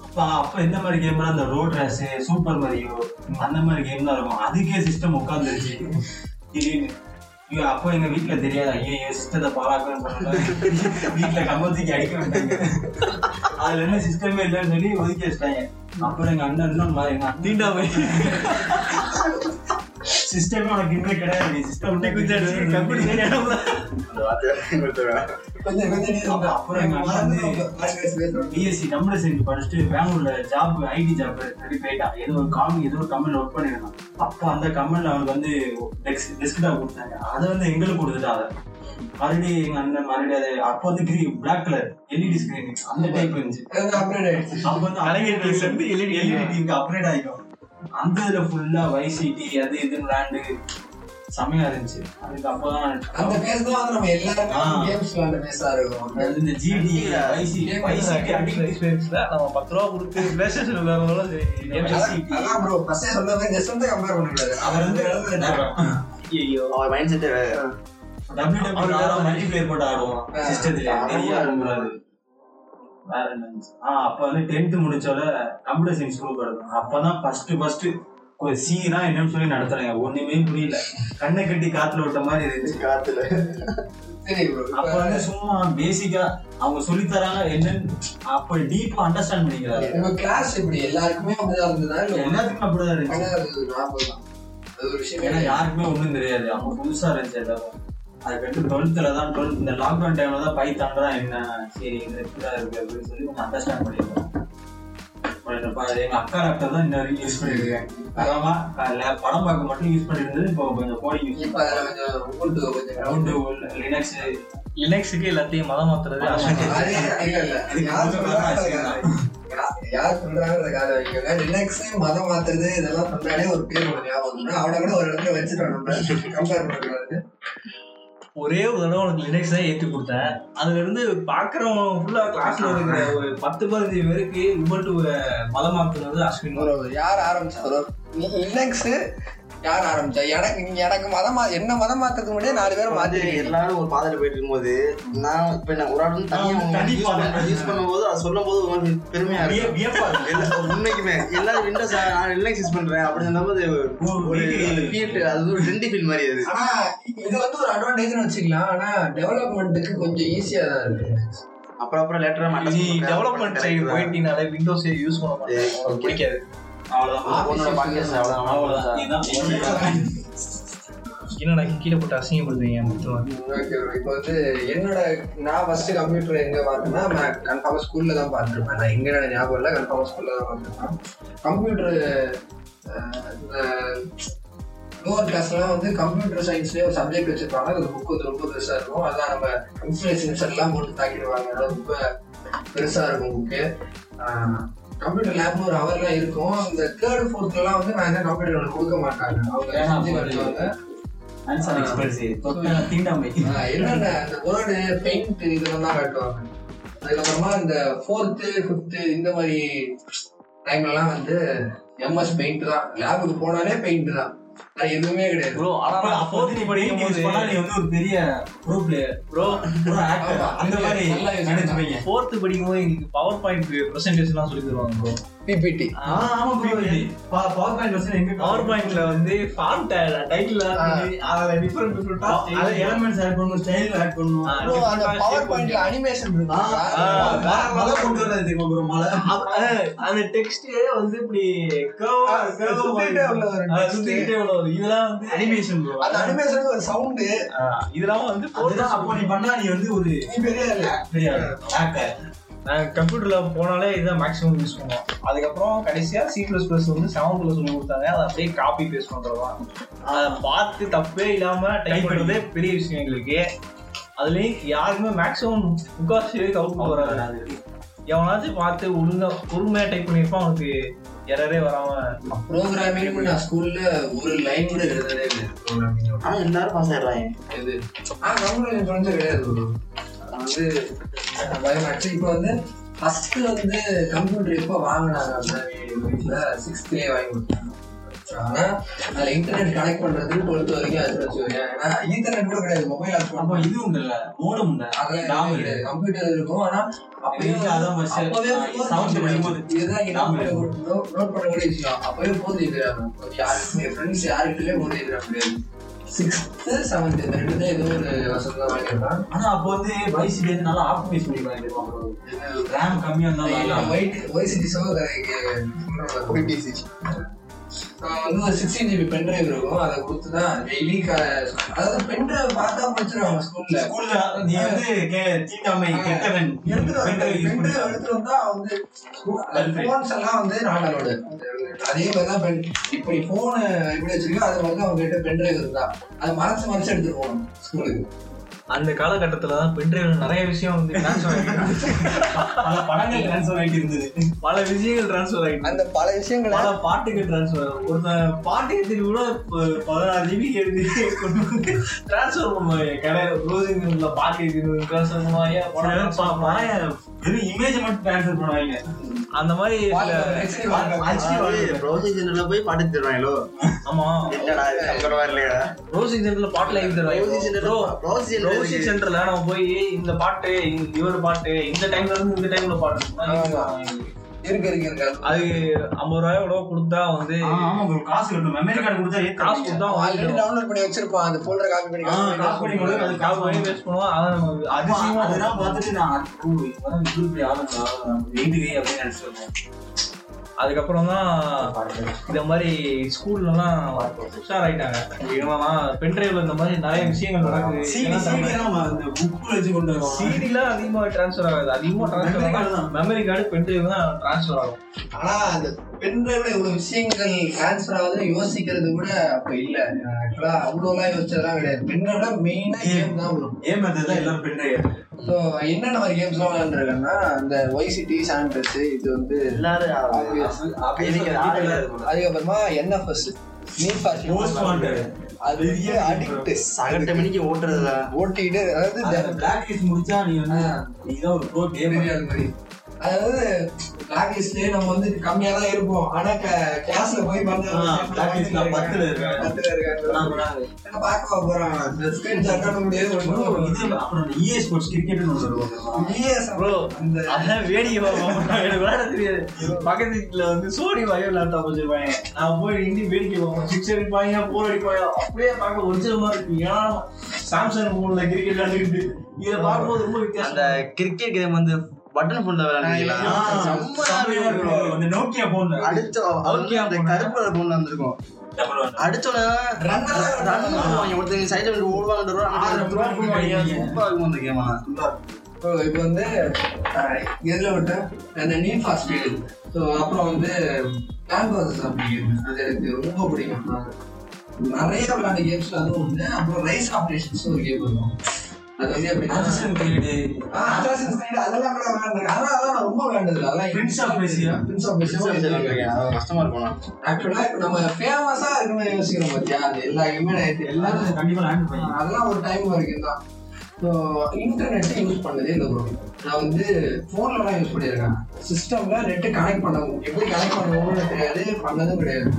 அப்ப அப்போ எந்த மாதிரி கேம்னா அந்த ரோட் ரேஸ் சூப்பர் மரியோ அந்த மாதிரி கேம் தான் இருக்கும். அதுக்கே சிஸ்டம் உட்காந்துருச்சு திடீர்னு. ஐயோ அப்போ எங்க வீட்டுல தெரியாது. ஐயோ சிஸ்டத்தை பாராக்கணும் வீட்டுல கம்பத்துக்கு அடிக்க வேண்டாங்க அதுல என்ன சிஸ்டமே இல்லைன்னு சொல்லி ஒதுக்கி வச்சிட்டாங்க. அப்புறம் எங்க அண்ணன் இன்னும் மா- எங்க சிஸ்டமே உனக்கு இன்னும் கிடையாது சிஸ்டம் கம்பெனி கொஞ்சம் கொஞ்சம் நீ அப்ப அப்புறம் எங்க அண்ணன் வந்து பிஎஸ்சி கம்ப்யூட்டர் சயின்ஸ் படிச்சுட்டு பெங்களூர்ல ஜாப் ஐடி ஜாப் ரெடி போயிட்டான் ஏதோ ஒரு காமி ஏதோ ஒரு கம்பெனில ஒர்க் பண்ணிருந்தான் அப்போ அந்த கம்பெனில அவனுக்கு வந்து டெஸ்க் டெஸ்க்டாப் கொடுத்தாங்க. அதை வந்து எங்களுக்கு கொடுத்துட்டா அதை. மறுபடியும் எங்க அண்ணன் மறுபடியும் அதை அப்போ வந்து green black colour LED screen அந்த டைப் இருந்துச்சு. அப்கிரேட் ஆயிடுச்சு. அப்போ வந்து ல இருந்து LED எல்இடி டிவிக்கு அப்கிரேட் ஆகிடும். அந்த இதுல ஃபுல்லா வைசிடி அது இதுன்னு விளாண்டு செமையா இருந்துச்சு. அதுக்கு அப்பதான் அந்த பேஸ் தான் வந்து நம்ம எல்லாருமே. கேம்ஸ் விளையாண்ட பேஸா இருக்கும். இந்த ஜிடி வைசிடி வைசிடி அடிக்ட் எக்ஸ்பீரியன்ஸ்ல நம்ம பத்து ரூபா கொடுத்து பிளேஸ்டேஷன் விளையாடுறதுனால வைசிடி அதான் ப்ரோ ஃபர்ஸ்டே சொன்ன மாதிரி ஜஸ்ட் கம்பேர் பண்ண கூடாது அவர் வந்து ஐயோ அவர் மைண்ட் செட்டே WWE மல்டிபிளேயர் போட்டு ஆடுவோம். சிஸ்டத்துல நிறைய ஆடும்போது வேற என்ன இருந்துச்சு? ஆ அப்ப வந்து டென்த் முடிச்சோட கம்ப்யூட்டர் சயின்ஸ் குரூப் எடுக்கும் அப்பதான் ஃபர்ஸ்ட் ஃபர்ஸ்ட் ஒரு சீனா என்னன்னு சொல்லி நடத்துறாங்க. ஒண்ணுமே புரியல. கண்ணை கட்டி காத்துல விட்ட மாதிரி இருந்துச்சு. காத்துல. சரி bro. அப்ப வந்து சும்மா பேசிக்கா அவங்க சொல்லி தராங்க என்னன்னு அப்ப டீப்பா அண்டர்ஸ்டாண்ட் பண்ணிக்கிறாரு. உங்க கிளாஸ் எப்படி? எல்லாருக்குமே அப்படிதான் இருந்ததா இல்ல? எல்லாத்துக்கும் அப்படிதான் இருந்துச்சு. அது ஒரு விஷயம் ஏன்னா யாருக்குமே ஒண்ணும் தெரியாது. அவங்க புதுசா இருந்துச்சு எல்லாரும். அதுக்கடுத்து டுவெல்த்ல தான் டுவெல்த் இந்த லாக்டவுன் டைம்ல தான் பைத்தாண்டா என்ன? சரி இது இப்படிதான் இருக்கு அப்படின்னு சொல்லி கொஞ்சம் அண்டர்ஸ்டாண்ட் பண்ணிருக்கோம். அப்புறம் இந்த ப- எங்க அக்கா லேப்டாப் தான் இன்ன வரைக்கும் யூஸ் பண்ணிருக்கேன். ஆமா ல- படம் பார்க்க மட்டும் யூஸ் பண்ணிட்டு இருந்தது இப்போ கொஞ்சம் கோடிங் யூஸ் இப்ப அதுல கொஞ்சம் ubuntu கொஞ்சம் ரவுண்டு லினக்ஸ் லினக்ஸுக்கு எல்லாத்தையும் மதம் மாத்துறது யார் சொல்றாங்க காத வைக்கோங்க. லினக்ஸ் மதம் மாத்துறது இதெல்லாம் சொன்னாலே ஒரு பேர் ஞாபகம். அவனை கூட ஒரு இடத்துல வச்சுட்டோம் நம்ம. கம்பேர் பண்றது ஒரே ஒரு தடவை உனக்கு லினக்ஸ் தான் ஏத்தி கொடுத்தேன். அதுல இருந்து பாக்குறவங்க ஃபுல்லா கிளாஸ்ல இருக்கிற ஒரு பத்து பதினஞ்சு பேருக்கு உபட்டு மதம் மாத்துறது அஸ்வின் ஒரு யார் ஆரம்பிச்சா ஒரு லினக்ஸ் யார் ஆரம்பிச்சா? எனக்கு எனக்கு மதம் மா- என்ன மதம் மாத்துறதுக்கு முன்னாடியே நாலு பேரும் மாத்திருக்கீங்க எல்லாரும் ஒரு பாதையில போயிட்டு இருக்கும்போது நான் இப்ப நான் ஒரு ஆள் தனியா நான் தனி பாதை. யூஸ் பண்ணும்போது அது சொல்லும் போது உங்களுக்கு பெருமையா இருக்கு. உண்மைக்குமே. எல்லாரும் விண்டோஸ் நான் ரிலாக்ஸ் யூஸ் பண்றேன் அப்படின்னு சொல்லும்போது ஒரு ஃபீல் அது ஒரு ட்ரெண்டி ஃபீல் மாதிரி அது. ஆனா இது வந்து ஒரு அட்வான்டேஜ்னு வச்சுக்கலாம். ஆனா டெவலப்மெண்ட்டுக்கு கொஞ்சம் ஈஸியா தான் இருக்கு. அப்புறம் அப்புறம் லேட்டரா டெவலப்மெண்ட் சைடு போயிட்டீங்கனாலே விண்டோஸ் யூஸ் பண்ண மாட்டேன். பிடிக்காது. என்னடா கீழே போட்டு அசிங்கப்படுத்துவீங்க இப்போ வந்து என்னோட நான் ஃபர்ஸ்ட் கம்ப்யூட்டர் எங்க பார்த்தேன்னா நான் கன்ஃபார்மா ஸ்கூல்ல தான் பார்த்துருப்பேன். நான் எங்க ஞாபகம் இல்லை கன்ஃபார்மா ஸ்கூல்ல தான் பார்த்துருப்பேன். கம்ப்யூட்டர் லோவர் கிளாஸ்லாம் வந்து கம்ப்யூட்டர் சயின்ஸ்லேயே ஒரு சப்ஜெக்ட் வச்சிருப்பாங்க. அது புக் வந்து ரொம்ப பெருசா இருக்கும். அதான் நம்ம இன்ஃபுளுசன்ஸ் எல்லாம் போட்டு தாக்கிடுவாங்க. அதாவது ரொம்ப பெருசா இருக்கும் புக்கு கம்ப்யூட்டர் லேப்னு ஒரு ஹவர்லாம் இருக்கும். அந்த தேர்ட் ஃபோர்த்லாம் வந்து நான் என்ன கம்ப்யூட்டர் கொடுக்க மாட்டாங்க. அவங்க என்னென்ன அந்த வேர்டு பெயிண்ட் இதெல்லாம் தான் காட்டுவாங்க. அதுக்கப்புறமா இந்த ஃபோர்த்து ஃபிஃப்த்து இந்த மாதிரி டைம்லலாம் வந்து எம்எஸ் பெயிண்ட் தான். லேபுக்கு போனாலே பெயிண்ட் தான். எதுவுமே கிடையாது. ப்ரோ ஆனா அப்ப நீ படிக்கும் போது படிக்கும்போது பண்ணா நீ வந்து ஒரு பெரிய bro player bro bro actor அந்த மாதிரி நினைச்சுப்பீங்க. ஃபோர்த் படிக்கும்போது எங்களுக்கு பவர் பாயிண்ட் பிரசன்டேஷன்லாம் சொல்லி தருவாங்க ப்ரோ பிபிடி ஆமா ப்ரோ பவர் பாயிண்ட் வச்சு எங்க பவர் பாயிண்ட்ல வந்து ஃபார்ம் டைட்டில் அதுல டிஃபரெண்ட் டிஃபரெண்டா அத எலிமெண்ட்ஸ் ஆட் பண்ணனும் ஸ்டைல் ஆட் பண்ணனும் அந்த பவர் பாயிண்ட்ல அனிமேஷன் இருக்கு. மலை கொண்டு வரது தெரியுமா ப்ரோ மலை? அந்த டெக்ஸ்ட் வந்து இப்படி உள்ள ஒரு text. சுத்திக்கிட்டே உள்ள இதெல்லாம் வந்து அனிமேஷன் ப்ரோ அந்த அனிமேஷன் ஒரு சவுண்டு இதெல்லாம் வந்து அப்போ நீ பண்ணா நீ வந்து ஒரு பெரிய. பெரிய ஆக்டர் கம்ப்யூட்டர்ல போனாலே இதுதான் மேக்ஸிமம் யூஸ் பண்ணுவோம். அதுக்கப்புறம் கடைசியா சி பிளஸ் பிளஸ் வந்து செவன்த்ல சொல்லி கொடுத்தாங்க. அதை அப்படியே காப்பி பேஸ்ட் பண்றதுதான் அதை பார்த்து தப்பே இல்லாம டைப் பண்றதே பெரிய விஷயம் எங்களுக்கு. அதுலயும் யாருக்குமே மேக்ஸிமம் முக்காசி வரைக்கும் அவுட் வராது. எவனாச்சும் பார்த்து ஒழுங்கா பொறுமையா டைப் பண்ணிருப்பான் அவனுக்கு எரரே வராம ப்ரோக்ராமிங் நான் ஸ்கூல்ல ஒரு லைன் கூட எழுதவே இல்லை ப்ரோக்ராமிங் ஆனா எல்லாரும் பாஸ் ஆயிடுறாங்க. இது ஆ கம்ப்யூட்டர் இன்சூரன்ஸ் கிடையாது வந்து பயமாச்சு இப்போ வந்து ஃபர்ஸ்ட் வந்து கம்ப்யூட்டர் எப்போ வாங்கினாங்க வீட்டில் சிக்ஸ்த்லேயே வாங்கி கொடுத்தாங்க. ஆனா அதுல இன்டர்நெட் கனெக்ட் பண்றதுக்கு டுவெல்த் வரைக்கும் அது வச்சுக்கோங்க. ஏன்னா இன்டர்நெட் கூட கிடையாது. மொபைல் அப்போ இது உண்டுல்ல மோடம் உண்டு அதெல்லாம் கிடையாது கம்ப்யூட்டர் இருக்கும். ஆனா அப்பவே அதான். அப்பவே G படிக்கும்போது. இதுதான் இங்க டாம் note பண்ண- note பண்ண கூட விஷயம். அப்பவே போர் ஜி யாருக்குமே ஃப்ரெண்ட்ஸ் யாருக்குமே ஜி முடியாது சிக்ஸ்த்து செவன்த் இந்த ரெண்டு தான் ஏதோ ஒரு வருஷம் தான் வாங்கியிருக்கான் ஆனா அப்போ வந்து வைசி வந்து நல்லா ஆப்டிமைஸ் பண்ணி பண்ணிருப்பாங்க ரேம் கம்மியா இருந்தாலும் ஒயிட் ஒய்சிடி சோ வந்து ஒரு சிக்ஸ்டீன் ஜிபி பென்ட்ரைவ் இருக்கும். அதை கொடுத்து தான் டெய்லி அதாவது பென்ட்ரைவ் பார்த்தா முடிச்சிருவாங்க ஸ்கூல்ல. ஸ்கூல்ல நீ வந்து தீண்டாமை கெட்டவன் பென்ட்ரைவ் எடுத்துட்டு வந்தா வந்து போன்ஸ் எல்லாம் வந்து அலோடு அதே மாதிரி தான் pen- இப்ப நீ போன் எப்படி வச்சிருக்கோ அது தான் அவங்க கிட்ட பென்ட்ரைவ் இருந்தா. அதை மறைச்சு மறைச்சு எடுத்துட்டு போகணும் ஸ்கூலுக்கு. அந்த காலகட்டத்துல தான் பென்ட்ரைவ்ல நிறைய விஷயம் வந்து டிரான்ஸ்ஃபர் ஆகிட்டு பல படங்கள் டிரான்ஸ்ஃபர் ஆகிட்டு இருந்தது. பல விஷயங்கள் டிரான்ஸ்ஃபர் ஆகிட்டு அந்த பல விஷயங்களை பல பாட்டுக்கு டிரான்ஸ்ஃபர் ஒருத்தன் பாட்டு எடுத்துட்டு கூட பதினாறு ஜிபி வந்து டிரான்ஸ்ஃபர் பண்ணுவாங்க. கடையில க்ளோசிங் பாட்டு டிரான்ஸ்ஃபர் பண்ணுவாங்க. படம். வெறும் இமேஜ் மட்டும் டிரான்ஸ்ஃபர் பண்ணுவாங்க. அந்த மாதிரி ப்ரௌசிங் சென்டர்ல போய் பாட்டு தருவாங்களோ? ஆமா. என்னடா ப்ரௌசிங் சென்டர்ல பாட்டுல எழுதி தருவாங்க. Browsing center இருக்கு. சென்டர்ல நம்ம போய் இந்த பாட்டு இவர் பாட்டு இந்த டைம்ல இருந்து இந்த டைம்ல பாட்டு. இருக்கு இருக்கு இருக்கு அது ஐம்பது ரூபாய் கூட கொடுத்தா வந்து ஆமா காசு கட்டணும் மெமரி கார்டு கொடுத்தா காசு. கொடுத்தா ஆல்ரெடி. டவுன்லோட் பண்ணி வச்சிருப்பான் அந்த ஃபோல்டரை காப்பி பண்ணி copy பண்ணி கொடு, அது காசு பண்ணுவோம். அதிசயமா அதெல்லாம் பார்த்துட்டு நான் வீட்டுக்கு அப்படின்னு நினைச்சிருந்தேன். அதுக்கப்புறம் தான் இந்த மாதிரி ஸ்கூல்லலாம் உஷாராயிட்டாங்க இவங்கலாம் பென்ட்ரைவ்ல இந்த மாதிரி நிறைய விஷயங்கள் நடக்குது. சிடிலாம் அதிகமாக ட்ரான்ஸ்ஃபர் ஆகாது அதிகமாக ட்ரான்ஸ்ஃபர் ஆகும். மெமரி கார்டு பென்ட்ரைவ் தான் ட்ரான்ஸ்ஃபர் ஆகும் ஆனா பென்ட்ரைவ்ல இவ்வளவு விஷயங்கள் டிரான்ஸ்ஃபர் ஆகுதுன்னு யோசிக்கிறது கூட அப்ப இல்ல. ஆக்சுவலா அவ்வளோலாம் யோசிச்சதெல்லாம் கிடையாது. பென்ட்ரைவ்ல மெயினா கேம் தான் வரும் Game method தான் எல்லாரும் pen drive. ஸோ என்னென்ன மாதிரி கேம்ஸ்லாம் விளையாண்டுருக்கேன்னா அந்த ஒய் சிட்டி சாண்டர்ஸ் இது வந்து அதுக்கப்புறமா என்எஃப்எஸ் நீட் ஃபார். அது அடிக்ட் சகட்ட மணிக்கு ஓட்டுறதுல ஓட்டிட்டு அதாவது list முடிச்சா நீ வந்து நீதான் ஒரு gamer. தெரியாது மாதிரி. அதாவது லிஸ்ட்லயே நம்ம வந்து கம்மியா தான் இருப்போம். ஆனா கிளாஸ்ல போய் பார்த்தா பத்துல இருக்காங்க. பத்துல இருக்காங்க என்ன பார்க்க போறாங்க ஸ்கிரீன் ஷாட் பண்ண முடியாது. அப்புறம் Sports cricket னு ஒண்ணு இருக்கும். Yes, bro. அந்த அதான் வேடிக்கை எனக்கு விளையாட தெரியாது. பக்கத்து வீட்டுல வந்து சோனி வயல் லேப்டாப் வச்சிருப்பாங்க. நான் போய் இண்டி வேடிக்கை பார்ப்போம் சிக்ஸ் அடிப்பாங்க போர் அடிப்பாங்க அப்படியே பார்க்க ஒரிஜினல் மாதிரி இருக்கு ஏன்னா சாம்சங் போன்ல கிரிக்கெட் விளையாண்டுக்கிட்டு இதை பார்க்கும்போது ரொம்ப வித்தியாசம் அந்த கிரிக்கெட் கேம் வந்து பட்டன் போன்ல விளையாடுறீங்களா செம்மையா இருக்கும். இருக்கும். அந்த. கருப்பு கலர் போன்ல வந்திருக்கும். அடிச்சோன்னே ரன் ரன் பண்ணுவாங்க ஒருத்தங்க சைடுல ஓடுவாங்க. சூப்பரா இருக்கும் அந்த கேம் இப்போ வந்து எதுல விட்டேன் அந்த நீட் ஃபார் ஸ்பீடு ஸோ அப்புறம் வந்து பிளான் ப்ராசஸ் அப்படி அது எனக்கு ரொம்ப பிடிக்கும். நிறைய விளையாண்ட கேம்ஸ்ல அதுவும் ஒன்று அப்புறம் ரைஸ் ஆப்ரேஷன்ஸ் ஒரு கேம் இருக்கும் அது வந்து எப்படின்னா. ஆ, Assassin's Creed அதெல்லாம் கூட விளையாண்டுருக்கேன். நான் ரொம்ப விளையாண்டதில்ல. அதெல்லாம் Prince of Persia. Prince of Persia அது கஷ்டமா இருக்கும். ஆக்சுவலா இப்ப நம்ம ஃபேமஸா இருக்குன்னு யோசிக்கிறோம் பாத்தியா அது எல்லா கேமே எல்லாரும் கண்டிப்பா லேண்ட் பண்ணி அதெல்லாம் ஒரு டைம் வரைக்கும் தான் ஸோ இன்டர்நெட் யூஸ் பண்ணதே இல்லை ப்ரோ நான் வந்து ஃபோன்ல தான் யூஸ் பண்ணியிருக்கேன் சிஸ்டம்ல நெட் கனெக்ட் பண்ணவும் எப்படி கனெக்ட் பண்ணணும்னு தெரியாது பண்ணதும் கிடையாது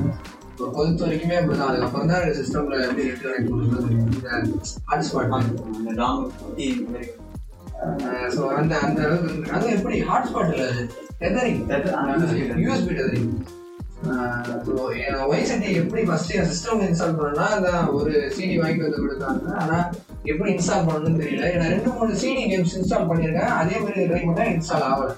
இப்போ பொறுத்த வரைக்குமே அப்படிதான் அதுக்கப்புறம் தான் சிஸ்டம்ல எப்படி நெட் கனெக்ட் பண்ணுறது ஹாட்ஸ்பாட் டாம் மாதிரி. ஸோ அந்த அந்த அளவுக்கு. அது எப்படி? ஹாட்ஸ்பாட் இல்லை டெதரிங் யூஎஸ்பி டெதரிங் ஒய்செட்டி எப்படி ஃபர்ஸ்ட் என் சிஸ்டம் இன்ஸ்டால் பண்ணா அதான் ஒரு சிடி வாங்கிட்டு வந்து கொடுத்தாங்க. ஆனா எப்படி இன்ஸ்டால் பண்ணணும்னு தெரியல. நான் ரெண்டு மூணு சிடி கேம்ஸ் இன்ஸ்டால் பண்ணியிருக்கேன். அதே மாதிரி ட்ரை பண்ணால் இன்ஸ்டால் ஆகல.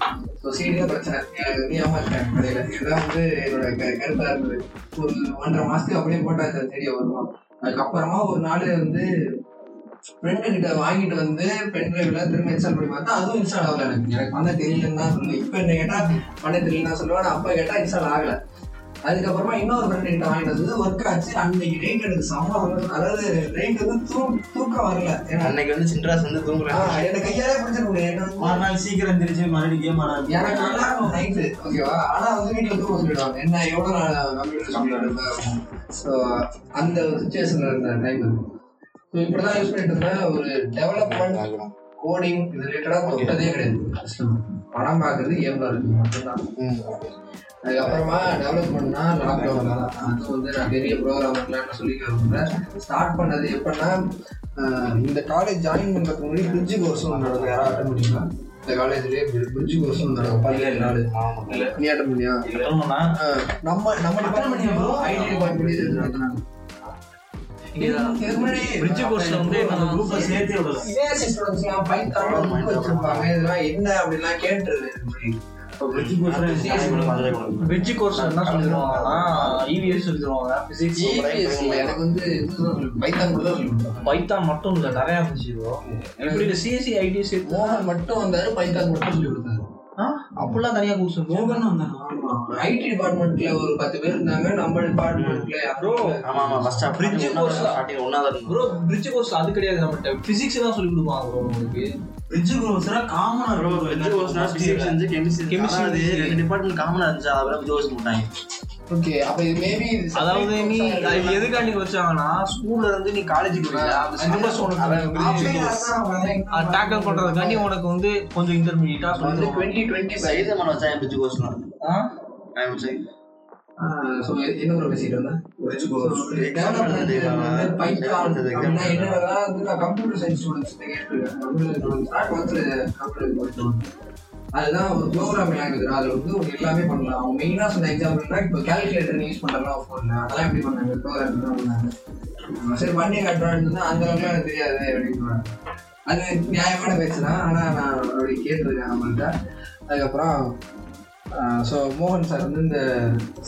ஸோ சிடி தான் பிரச்சனை. எனக்கு வந்து ஏமாற்றேன் கடையில் இதுதான் வந்து என்னோட கருத்தாக இருந்தது. ஒரு ஒன்றரை மாதத்துக்கு அப்படியே போட்டால் தெரிய செடியை வருவோம் அதுக்கப்புறமா ஒரு நாள் வந்து ஃப்ரெண்டு கிட்ட வாங்கிட்டு வந்து பென் டிரைவ்ல திரும்ப இன்ஸ்டால் பண்ணி பார்த்தா அதுவும் இன்ஸ்டால் ஆகல எனக்கு. எனக்கு பண்ண தெரியலன்னு தான் சொல்லுவேன் இப்போ என்ன கேட்டால் பண்ண தெரியலன்னு தான் சொல்லுவேன் அப்போ கேட்டால் இன்ஸ்டால் ஆகலை. அதுக்கப்புறமா இன்னொரு ஃப்ரெண்ட் கிட்ட வாங்கிட்டு வந்து ஒர்க் ஆச்சு அன்னைக்கு நைட் எனக்கு செம்ம. அதாவது நைட் வந்து தூ தூக்கம் வரல. ஏன்னா அன்னைக்கு வந்து சின்ராஸ் வந்து தூங்குறேன். என்னை கையாலே பிடிச்சிருக்க முடியாது. மறுநாள் சீக்கிரம் திருச்சி மறுபடியும் கேம் ஆடாது எனக்கு நல்லா இருக்கும் நைட்டு ஓகேவா ஆனா வந்து வீட்டுல தூக்க சொல்லிடுவாங்க என்ன எவ்வளவு நான் கம்ப்யூட்டர் சொல்லிட்டு ஸோ அந்த சுச்சுவேஷன்ல இருந்த டைம் ஸோ இப்படிதான் யூஸ் பண்ணிட்டு இருந்தேன். ஒரு டெவலப்மெண்ட் கோடிங் இது ரிலேட்டடா தொட்டதே கிடையாது. படம் பார்க்கறது கேம் இருக்கு மட்டும்தான் அதுக்கப்புறமா டெவலப் பண்ணா லாக்டவுன் தான். அது வந்து நான் பெரிய ப்ரோக்ராம் சொல்லிக்கிறேன் ஸ்டார்ட் பண்ணது எப்படின்னா இந்த காலேஜ் ஜாயின் பண்றதுக்கு முன்னாடி பிரிட்ஜ் கோர்ஸ் ஒன்று நடக்கும் யாராவது அட்டன் பண்ணிங்களா இந்த காலேஜ்லயே பிரிட்ஜ் கோர்ஸ் ஒன்று நடக்கும். பதினேழு நாள் நீ அட்டன் பண்ணியா? நம்ம நம்ம டிபார்ட்மெண்ட் ஐடி டிபார்ட்மெண்ட் நடத்துனாங்க பிரிட்ஜ் கோர்ஸ்ல வந்து நம்ம சேர்த்தே இதெல்லாம் என்ன அப்படிலாம் கேட்டுருது. பிரிட்ஜ் கோர்ஸ் பிரிட்ஜ் கோர்ஸ் என்ன சொல்லிடுவாங்கன்னா இவிஎஸ் சொல்லிடுவாங்க. பிசிக்ஸ் எனக்கு வந்து பைத்தான் கூட பைத்தான் மட்டும் இல்ல நிறைய இருந்துச்சு bro. எப்படி சிஎஸ்சி ஐடி சேர்த்து மோகன் மட்டும் வந்தாரு பைத்தான் மட்டும் சொல்லி கொடுத்தாரு. அப்படிலாம் தனியா கோர்ஸ் மோகன் வந்தானா ஐடி டிபார்ட்மெண்ட்ல ஒரு பத்து பேர் இருந்தாங்க நம்ம டிபார்ட்மெண்ட்ல ப்ரோ ஆமா ஆமா ஃபர்ஸ்ட். ஸ்டார்டிங் ஒன்னாவது இருக்கும் ப்ரோ பிரிட்ஜ் கோர்ஸ் அது கிடையாது நம்மகிட்ட. பிசிக்ஸ் தான் சொல்லி கொடுப்பாங்க ப்ரோ உங்களுக்கு. பிரிட்ஜ் கோர்ஸ்னா காமனா ப்ரோ வெஜ் கோர்ஸ்னா பிசிக்ஸ் வந்து கெமிஸ்ட்ரி கெமிஸ்ட்ரி அது ரெண்டு டிபார்ட்மெண்ட் காமனா இருந்துச்சு அதை விட ஜோஸ் போட்டாங்க ஓகே அப்ப இது மேபி அதாவது நீ அது எதுக்காண்டி வச்சாங்கன்னா ஸ்கூல்ல இருந்து நீ காலேஜுக்கு போறீங்க அந்த சிலபஸ் உனக்கு டேக்கிள் பண்றதுக்காண்டி உனக்கு வந்து கொஞ்சம் இன்டர்மீடியட்டா வந்து சொல்லி டுவெண்ட்டி டுவெண்ட்டி சைஸ் மன வச்சா பிரிட்ஜ் கோர்ஸ்லாம் ஆ? வச்சேன் ஸோ என்ன பேசிட்டு இருந்தேன் கம்ப்யூட்டர் சயின்ஸ் ஸ்டூடெண்ட்ஸ் அதுதான் ஒரு ப்ரோக்ராமிங் லாங்குவேஜ் வந்து ஒரு எல்லாமே பண்ணலாம். அவங்க மெயினாக சொன்ன எக்ஸாம்பிள்னா இப்போ கேல்குலேட்டர் யூஸ் பண்ணுறலாம் ஃபோனில் அதெல்லாம் எப்படி பண்ணாங்க? ப்ரோக்ராம் தான் பண்ணாங்க. சரி பண்ணி காட்டுறான்னு அந்த அளவுக்கு எனக்கு தெரியாது அப்படின்னு அது நியாயமான பேச்சு தான். ஆனால் நான் அப்படி கேட்டிருக்கேன் அவங்கள்ட்ட. அதுக்கப்புறம் ஸோ மோகன் சார் வந்து இந்த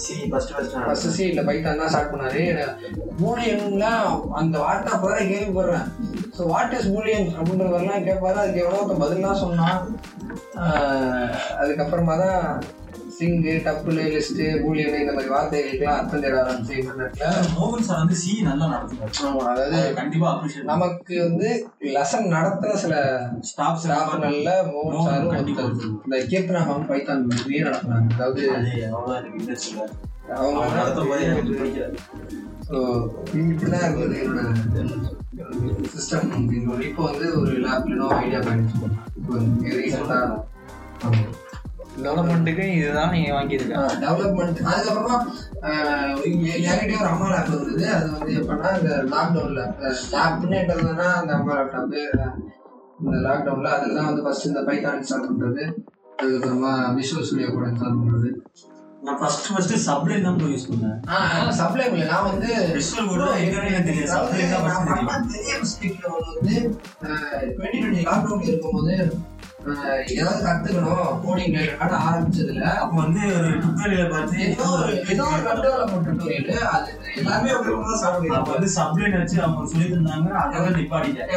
சி ஃபர்ஸ்ட் ஃபர்ஸ்ட் ஃபர்ஸ்ட் சீட்ல பைத்தான் தான் ஸ்டார்ட் பண்ணாரு. மூலியன்லாம் அந்த வார்த்தை அப்பதான் கேள்விப்படுறேன். ஸோ வாட் இஸ் மூலியன் அப்படின்ற மாதிரிலாம் கேட்பாரு அதுக்கு எவ்வளோ பதிலாம் சொன்னான். அதுக்கப்புறமா தான் சிங்கு டப்புலு லிஸ்ட்டு பூலியன் இந்த மாதிரி வார்த்தைகளுக்கெல்லாம் அர்த்தம் தேட ஆரம்பிச்சு இன்டர்நெட்ல. மோகன் சார் வந்து சி நல்லா நடத்துறாரு. அதாவது அது கண்டிப்பா அப்ரிஷியேட் நமக்கு வந்து லெசன் நடத்துற சில ஸ்டாப் ஸ்டாஃப்கள்ல மோகன் சாரும் கண்டிப்பா ஒருத்தர். இந்த கேப்ரா மேம் பைத்தான் நிறைய நடத்துனாங்க அதாவது அவங்க அவங்க நடத்தும் போது எனக்கு பிடிக்காது. ஸோ இப்படிதான் இருக்குது என்னோட சிஸ்டம் இப்போ வந்து ஒரு லேப்லனோ ஐடியா பண்ணிட்டு இப்போ ரீசெண்டாக டெவலப்மெண்ட்டுக்கு இதுதான் நீங்க வாங்கியிருக்க டெவலப்மெண்ட் அதுக்கப்புறமா ஆஹ் என்கிட்டயே ஒரு அம்மா லேப் இருந்தது அது வந்து எப்படின்னா இந்த லாக்டவுனில் லேப்னு என்னதுன்னா அந்த அம்மா லேப்டாப்பு இந்த லாக்டவுனில் அதில் தான் வந்து ஃபர்ஸ்ட் இந்த பைத்தான் இன்ஸ்டால் பண்ணுறது அதுக்கப்புறமா விஷுவல் ஸ்டுடியோ கூட இன்ஸ்டால் பண்ணுறது நான் ஃபர்ஸ்ட் ஃபர்ஸ்ட் சப்ளைன் தான் போய் யூஸ் பண்ணேன். ஆ சப்ளை இல்லை. நான் வந்து விஷுவல் கூட என்னன்னு தான் தெரியும். பெரிய mistake வந்து டுவெண்ட்டி டுவெண்ட்டி லாக்டவுன் இருக்கும்போது ஏதாவது கத்துக்கணும் கோடிங் ரிலேட்டடான ஆரம்பிச்சதுல அப்போ வந்து ஒரு டுட்டோரியல் பார்த்து ஏதோ ஒரு ஏதோ ஒரு கண்டோலமெண்ட் டுட்டோரியல் அது எல்லாமே அப்போ வந்து சப்ளைன் வச்சு அவங்க சொல்லி தந்தாங்க அதெல்லாம் நிப்பாட்டிட்டேன்.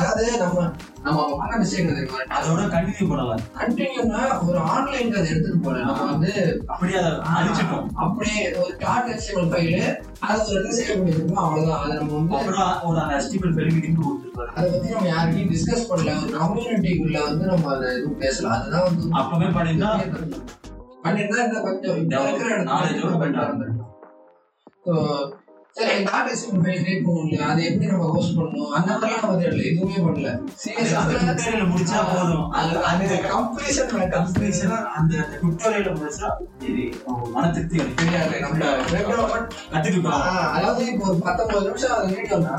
அதாவது நம்ம நம்ம பண்ண தெரியுமா அதோட கண்டினியூ பண்ணலாம் கண்டினியூனா ஒரு ஆன்லைனுக்கு அதை எடுத்துட்டு போல நம்ம வந்து அப்படியே அதை அழிச்சிட்டோம். அப்படியே ஒரு டாட் HTML ஃபைலு அதை இடத்துல சேவ் பண்ணிருக்கோம் அவ்வளவுதான். அதை நம்ம வந்து ஒரு அந்த லிங்க் கொடுத்துருப்பாரு அதை பத்தி நம்ம யாருக்கையும் டிஸ்கஸ் பண்ணல. ஒரு கம்யூனிட்டிக்குள்ள வந்து நம்ம அதை எதுவும் பேசலாம். அதுதான் வந்து அப்பவே பண்ணிருந்தா பண்ணிருந்தா இன்னும் கொஞ்சம் better ஆ இருந்திருக்கும். சரி டாட் எஸ்எம் ஃபைல் கிரியேட் பண்ணணும் அதை எப்படி நம்ம ஹோஸ்ட் பண்ணணும்? அந்த மாதிரிலாம் நம்ம தெரியல எதுவுமே பண்ணல. அந்த டுட்டோரியல் முடிச்சா போதும். அது அந்த கம்ப்ளீஷன் கம்ப்ளீஷன் அந்த டுட்டோரியல் முடிச்சா இது மன திருப்தி. தெரியாது நம்ம development கத்துக்கிட்டோம். அதாவது இப்போ ஒரு பத்தொன்பது நிமிஷம் அது வீடியோனா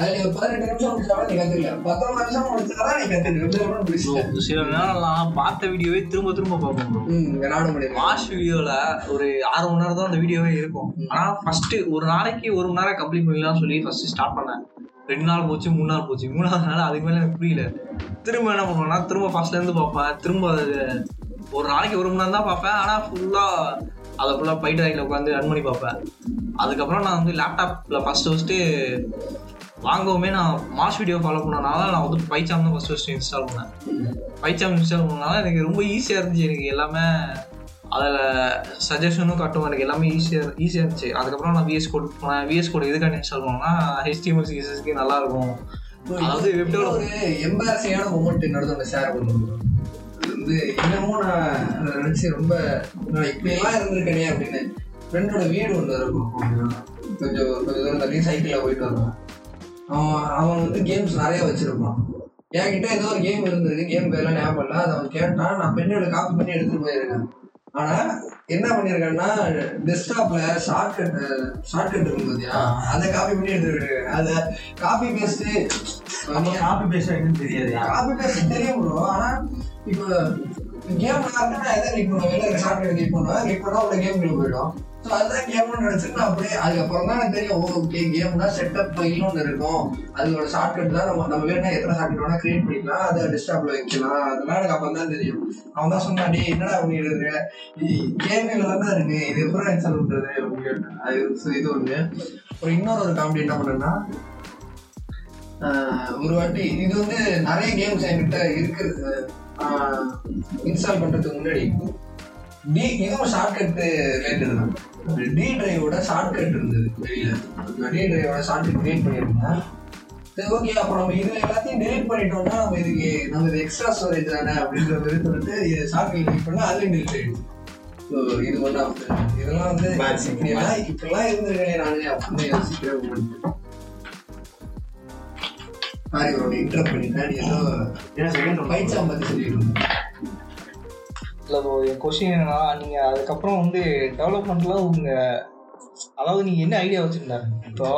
அதுல நீ ஒரு பதினெட்டு நிமிஷம் முடிச்சாலும் நீ கத்துக்கல. பத்தொன்பது நிமிஷம் முடிச்சாதான் நீ கத்துக்கல. முடிச்சுட்ட. சில நேரம்லாம் பார்த்த வீடியோவே திரும்ப திரும்ப பார்ப்போம் bro. ம் நாட முடியும் வாஷ் வீடியோல ஒரு ஆறு மணி நேரம் தான் அந்த வீடியோவே இருக்கும். ஆனா ஃபர்ஸ்ட் ஒரு நாளைக்கு ஒரு மணி நேரம் கம்ப்ளீட் பண்ணிடலாம் சொல்லி ஃபர்ஸ்ட் ஸ்டார்ட் பண்ணேன். ரெண்டு நாள் போச்சு மூணு நாள் போச்சு. மூணாவது நாள் அதுக்கு மேல எனக்கு புரியல. திரும்ப என்ன பண்ணுவேன்னா திரும்ப ஃபர்ஸ்ட்ல இருந்து பார்ப்பேன். திரும்ப அது ஒரு நாளைக்கு ஒரு மணி நேரம் தான் பார்ப்பேன். ஆனா ஃபுல்லா அதை ஃபுல்லா பை டிரைவ்ல உட்காந்து ரன் பண்ணி பார்ப்பேன். அதுக்கப்புறம் நான் வந்து லேப்டாப்ல ஃபர்ஸ்ட் ஃபர்ஸ்ட்டு வாங்கவுமே நான் மாஸ் வீடியோ ஃபாலோ பண்ணனால நான் வந்து பைச்சாம் தான் ஃபர்ஸ்ட் ஃபர்ஸ்ட் இன்ஸ்டால் பண்ணேன். பைச்சாம் இன்ஸ்டால் பண்ணனால எனக்கு ரொம்ப ஈஸியாக இருந்துச்சு. எனக்கு எல்லாமே அதில் சஜஷனும் காட்டும். எனக்கு எல்லாமே ஈஸியாக ஈஸியாக இருந்துச்சு. அதுக்கப்புறம் நான் விஎஸ் கோட் போனேன். விஎஸ் கோட் எதுக்காக இன்ஸ்டால் பண்ணேன்னா ஹெச்டிஎம்எல் சிஎஸ்எஸ்க்கு நல்லா இருக்கும். அதாவது வெப் ஒரு எம்பாரசிங்கான மூமெண்ட் என்னோட ஒன்று ஷேர் பண்ணுவோம் வந்து இன்னமும் நான் நினைச்சு ரொம்ப நான் இப்படி எல்லாம் இருந்திருக்கேனே அப்படின்னு. ஃப்ரெண்டோட வீடு ஒன்று இருக்கும் கொஞ்சம் கொஞ்சம் தள்ளி சைக்கிளில் போயிட்டு வருவான் அவன் அவன் வந்து கேம்ஸ் நிறைய வச்சிருப்பான். என்கிட்ட ஏதோ ஒரு கேம் இருந்திருக்கு கேம் பேர்லாம் ஞாபகம் இல்லை. அதை அவன் கேட்டான் நான் பெண்ணோட காப்பி பண்ணி எடுத்துட்டு போயிருக்கேன். ஆனா என்ன பண்ணிருக்கேன்னா டெஸ்க்டாப்ல ஷார்ட்கட் ஷார்ட்கட் இருக்கும் பாத்தியா? அதை காப்பி பண்ணி போயிருக்கேன் அதை காப்பி பேஸ்ட் காப்பி பேஸ்ட் தெரியாது. காப்பி பேஸ்ட் தெரியும் ப்ரோ ஆனா இப்போ கேம் நான் எதை கிளிக் பண்ணுவேன் வெளில ஷார்ட்கட் கிளிக் பண்ணுவேன் கிளிக் பண்ணா உள்ள கேம் போயிடும். அதுதான் கேம்னு நினைச்சிட்டு நான் அப்படியே அதுக்கப்புறம் தான் எனக்கு தெரியும் ஓகே கேம்னா செட்டப் ஃபைல்னு ஒன்று இருக்கும். அதோட ஷார்ட்கட் தான் நம்ம நம்ம வேணா எத்தனை ஷார்ட்கட் வேணா கிரியேட் பண்ணிக்கலாம் அதை டெஸ்க்டாப்ல வைக்கலாம். அதெல்லாம் எனக்கு அப்போ தான் தெரியும். அவன் தான் சொன்னான் டே என்னடா பண்ணிடுறது கேமில் தான் இருக்கு. இது எப்படி இன்ஸ்டால் பண்றது? அப்படின்னு அது இது ஒன்று ஒரு இன்னொரு ஒரு காமெடி என்ன பண்ணேன்னா ஆஹ் ஒரு வாட்டி இது வந்து நிறைய கேம்ஸ் என்கிட்ட இருக்கு. இன்ஸ்டால் பண்றதுக்கு முன்னாடி. டி இதுவும் ஷார்ட்கட் ரிலேட்டட் தான். டி டிரைவோட ஷார்ட்கட் இருந்தது வெளியில. டி டிரைவோட ஷார்ட்கட் கிரியேட் பண்ணியிருந்தேன். சரி ஓகே அப்போ நம்ம இது எல்லாத்தையும் delete பண்ணிட்டோம்னா நம்ம இதுக்கு நம்ம இது எக்ஸ்ட்ரா ஸ்டோரேஜ் தானே அப்படின்ற மாதிரி சொல்லிட்டு ஷார்ட்கட் கிளிக் பண்ணா அதுலேயும் delete ஆயிடுச்சு ஸோ இது ஒன்றா இதெல்லாம் வந்து இப்படியெல்லாம் இப்படிலாம் இருந்திருக்கேன் நானே அப்படின்னு யோசிக்கிறேன் சாரி ப்ரோ இன்டரப்ட் பண்ணிட்டேன். ஏதோ ஏன்னா செகண்ட் பைச்சாம் பத்தி சொல்லிட்டு இருந்தேன். இல்லை ப்ரோ என் கொஸ்டின் என்னன்னா நீங்கள் அதுக்கப்புறம் வந்து டெவலப்மெண்ட்ல உங்க அதாவது நீங்கள் என்ன ஐடியா வச்சுருந்தாரு? இப்போ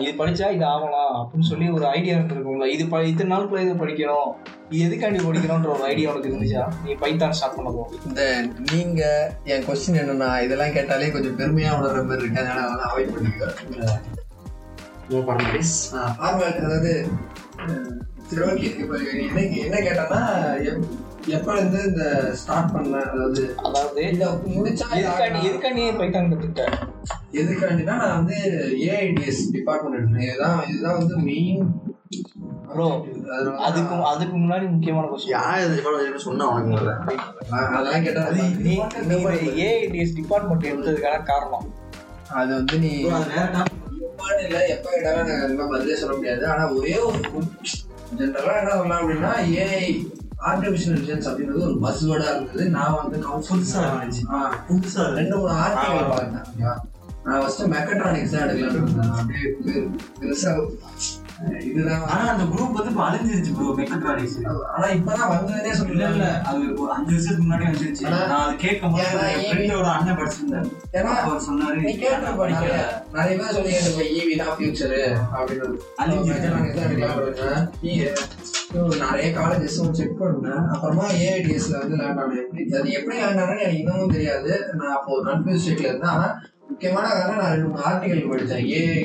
இது படிச்சா இது ஆகலாம் அப்படின்னு சொல்லி ஒரு ஐடியா இருக்கும்ல இது ப இத்தனை நாளுக்குள்ள இது படிக்கணும் இது எதுக்காண்டி படிக்கணும்ன்ற ஒரு ஐடியா உனக்கு இருந்துச்சா? நீ பைத்தான் ஸ்டார்ட் பண்ணதும் இந்த நீங்க என் கொஸ்டின் என்னன்னா இதெல்லாம் கேட்டாலே கொஞ்சம் பெருமையா உணர்ற மாதிரி இருக்கு அதனால அதெல்லாம் அவாய்ட் பண்ண ஃபார்மல் அதாவது சரி ஓகே இப்போ என்ன என்ன கேட்டேன்னா எப்- எப்ப இருந்து இந்த ஸ்டார்ட் பண்ண அதாவது அதாவது இதை முடிச்சா இது எதுக்காண்டி ஆகலாம். எதுக்காண்டி பைத்தான் கத்துக்கிட்ட எதுக்காண்டினா நான் வந்து ஏஐடிஎஸ் டிபார்ட்மெண்ட் எடுத்தேன். இதுதான் இதுதான் வந்து மெயின் ப்ரோ அதுக்கு அதுக்கு முன்னாடி முக்கியமான கொஸ்டின் யார் இது இவ்வளோ சொன்னா உனக்கு அதெல்லாம் கேட்டா நீ ஏஐடிஎஸ் டிபார்ட்மெண்ட் எடுத்ததுக்கான காரணம். அது வந்து நீ இல்ல. எப்ப கேட்டாலும் எனக்கு அதெல்லாம் பதிலே சொல்ல முடியாது. ஆனா ஒரே ஒரு ஜென்ரலா என்ன சொல்லலாம் அப்படின்னா ஏஐ ஆர்டிபிஷியல் இன்டெலிஜென்ஸ் அப்படின்றது ஒரு பஸ் வேர்டா இருந்தது நான் வந்து புதுசா. புதுசா. ரெண்டு மூணு ஆர்டிகல் பார்த்தேன்? நான் ஃபர்ஸ்ட் மெக்கட்ரானிக்ஸ் தான் எடுக்கலாம்னு இருந்தேன் அப்படியே பெரு- பெருசா ஆனா அந்த குரூப் வந்து இப்ப அழிஞ்சிருச்சு ப்ரோ மெக்கட்ரானிக்ஸ் ஆனா இப்பதான் இல்ல அது ஒரு அஞ்சு வருஷத்துக்கு முன்னாடி வந்துருச்சு. நான் அது கேட்கும் போது ஃப்ரெண்டோட அண்ணன் படிச்சிருந்தாரு. ஏன்னா அவர் சொன்னாரு நீ கேட்டிருப்ப நிறைய நிறைய பேர் சொல்லி கேட்டிருப்ப ஈவி தான் ஃபியூச்சர் அப்படின்னு. அழிஞ்சு மெக்கட்ரானிக்ஸ் தான் எடுக்கலாம் அப்படின்னா நீ நிறைய காலேஜஸ் செக் பண்ணேன் அப்புறமா ஏஐடிஎஸ்ல வந்து லேண்ட் ஆனேன். எப்படி அது எப்படி லேண்ட் ஆனேன்னு எனக்கு இன்னமும் தெரியாது. நான் அப்போ கன்ஃபியூஸ் ஸ்டேட்ல இருந்தேன். ஆனா முக்கியமான காரணம் நான் ரெண்டு மூணு ஆர்டிகல் படித்தேன் ஏஐ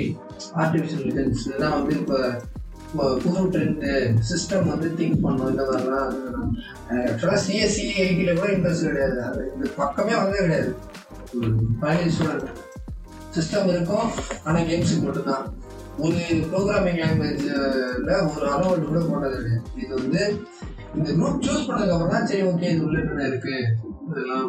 ஆர்டிஃபிஷியல் இன்டெலிஜென்ஸ் இதெல்லாம் வந்து இப்போ புது ட்ரெண்டு சிஸ்டம் வந்து திங்க் பண்ணும் இந்த மாதிரிலாம் ஆக்சுவலாக சிஎஸ்சி ஐடியில் கூட இன்ட்ரெஸ்ட் கிடையாது. அது இந்த பக்கமே வந்து கிடையாது. பழைய ஸ்டூடெண்ட் சிஸ்டம் இருக்கும் ஆனால் கேம்ஸுக்கு மட்டும்தான். ஒரு ப்ரோக்ராமிங் லாங்குவேஜில் ஒரு அலோவல் கூட போனது கிடையாது. இது வந்து இந்த குரூப் சூஸ் பண்ணதுக்கு அப்புறம் தான் சரி ஓகே இது உள்ள என்ன இருக்கு. இதெல்லாம்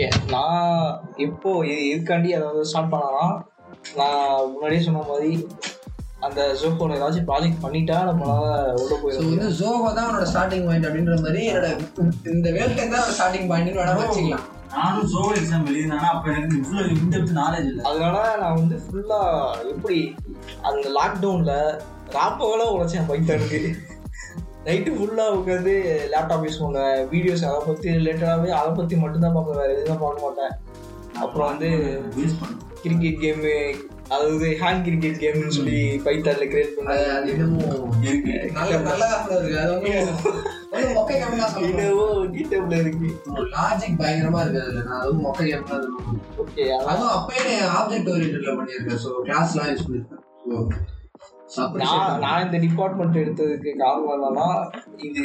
ஓகே நான் இப்போ இது இதுக்காண்டி அதாவது ஸ்டார்ட் பண்ணனா நான் முன்னாடியே சொன்ன மாதிரி அந்த ஜோக்கோட ஏதாச்சும் ப்ராஜெக்ட் பண்ணிட்டா நம்மளால உள்ள போயிடும் வந்து ஜோவா தான் உன்னோட ஸ்டார்டிங் பாயிண்ட் அப்படின்ற மாதிரி என்னோட இந்த வேல்ட்டை தான் ஸ்டார்டிங் பாயிண்ட்னு வேணா வச்சுக்கலாம். நானும் ஜோ எக்ஸாம் எழுதினானா அப்ப எனக்கு இவ்வளவு இன்டெப்த் நாலேஜ் இல்ல. அதனால நான் வந்து ஃபுல்லா எப்படி அந்த லாக்டவுன்ல ராப்பவல உழைச்சேன் பைத்தானுக்கு. நைட்டு ஃபுல்லாக உட்காந்து லேப்டாப் யூஸ் பண்ணுவேன் வீடியோஸ் அதை பற்றி ரிலேட்டடாகவே அதை பற்றி மட்டும்தான் பார்ப்பேன் வேறு எதுவும் பார்க்க மாட்டேன். அப்புறம் வந்து கிரிக்கெட் கேமு அதாவது ஹேண்ட் கிரிக்கெட் கேம்னு சொல்லி பைத்தான்ல கிரியேட் இன்னமும் இருக்கு. லாஜிக் பயங்கரமா இருக்கு அதுல. நான் அதுவும் மொக்கை கேம் தான். ஓகே அதுவும் அப்பயே ஆப்ஜெக்ட் ஓரியன்ட்ல பண்ணியிருக்கேன் ஸோ கிளாஸ்லாம் யூஸ் பண்ணியிருக்கேன் ஸோ நான் நான் இந்த டிபார்ட்மெண்ட் எடுத்ததுக்கு காரணம் என்னன்னா இது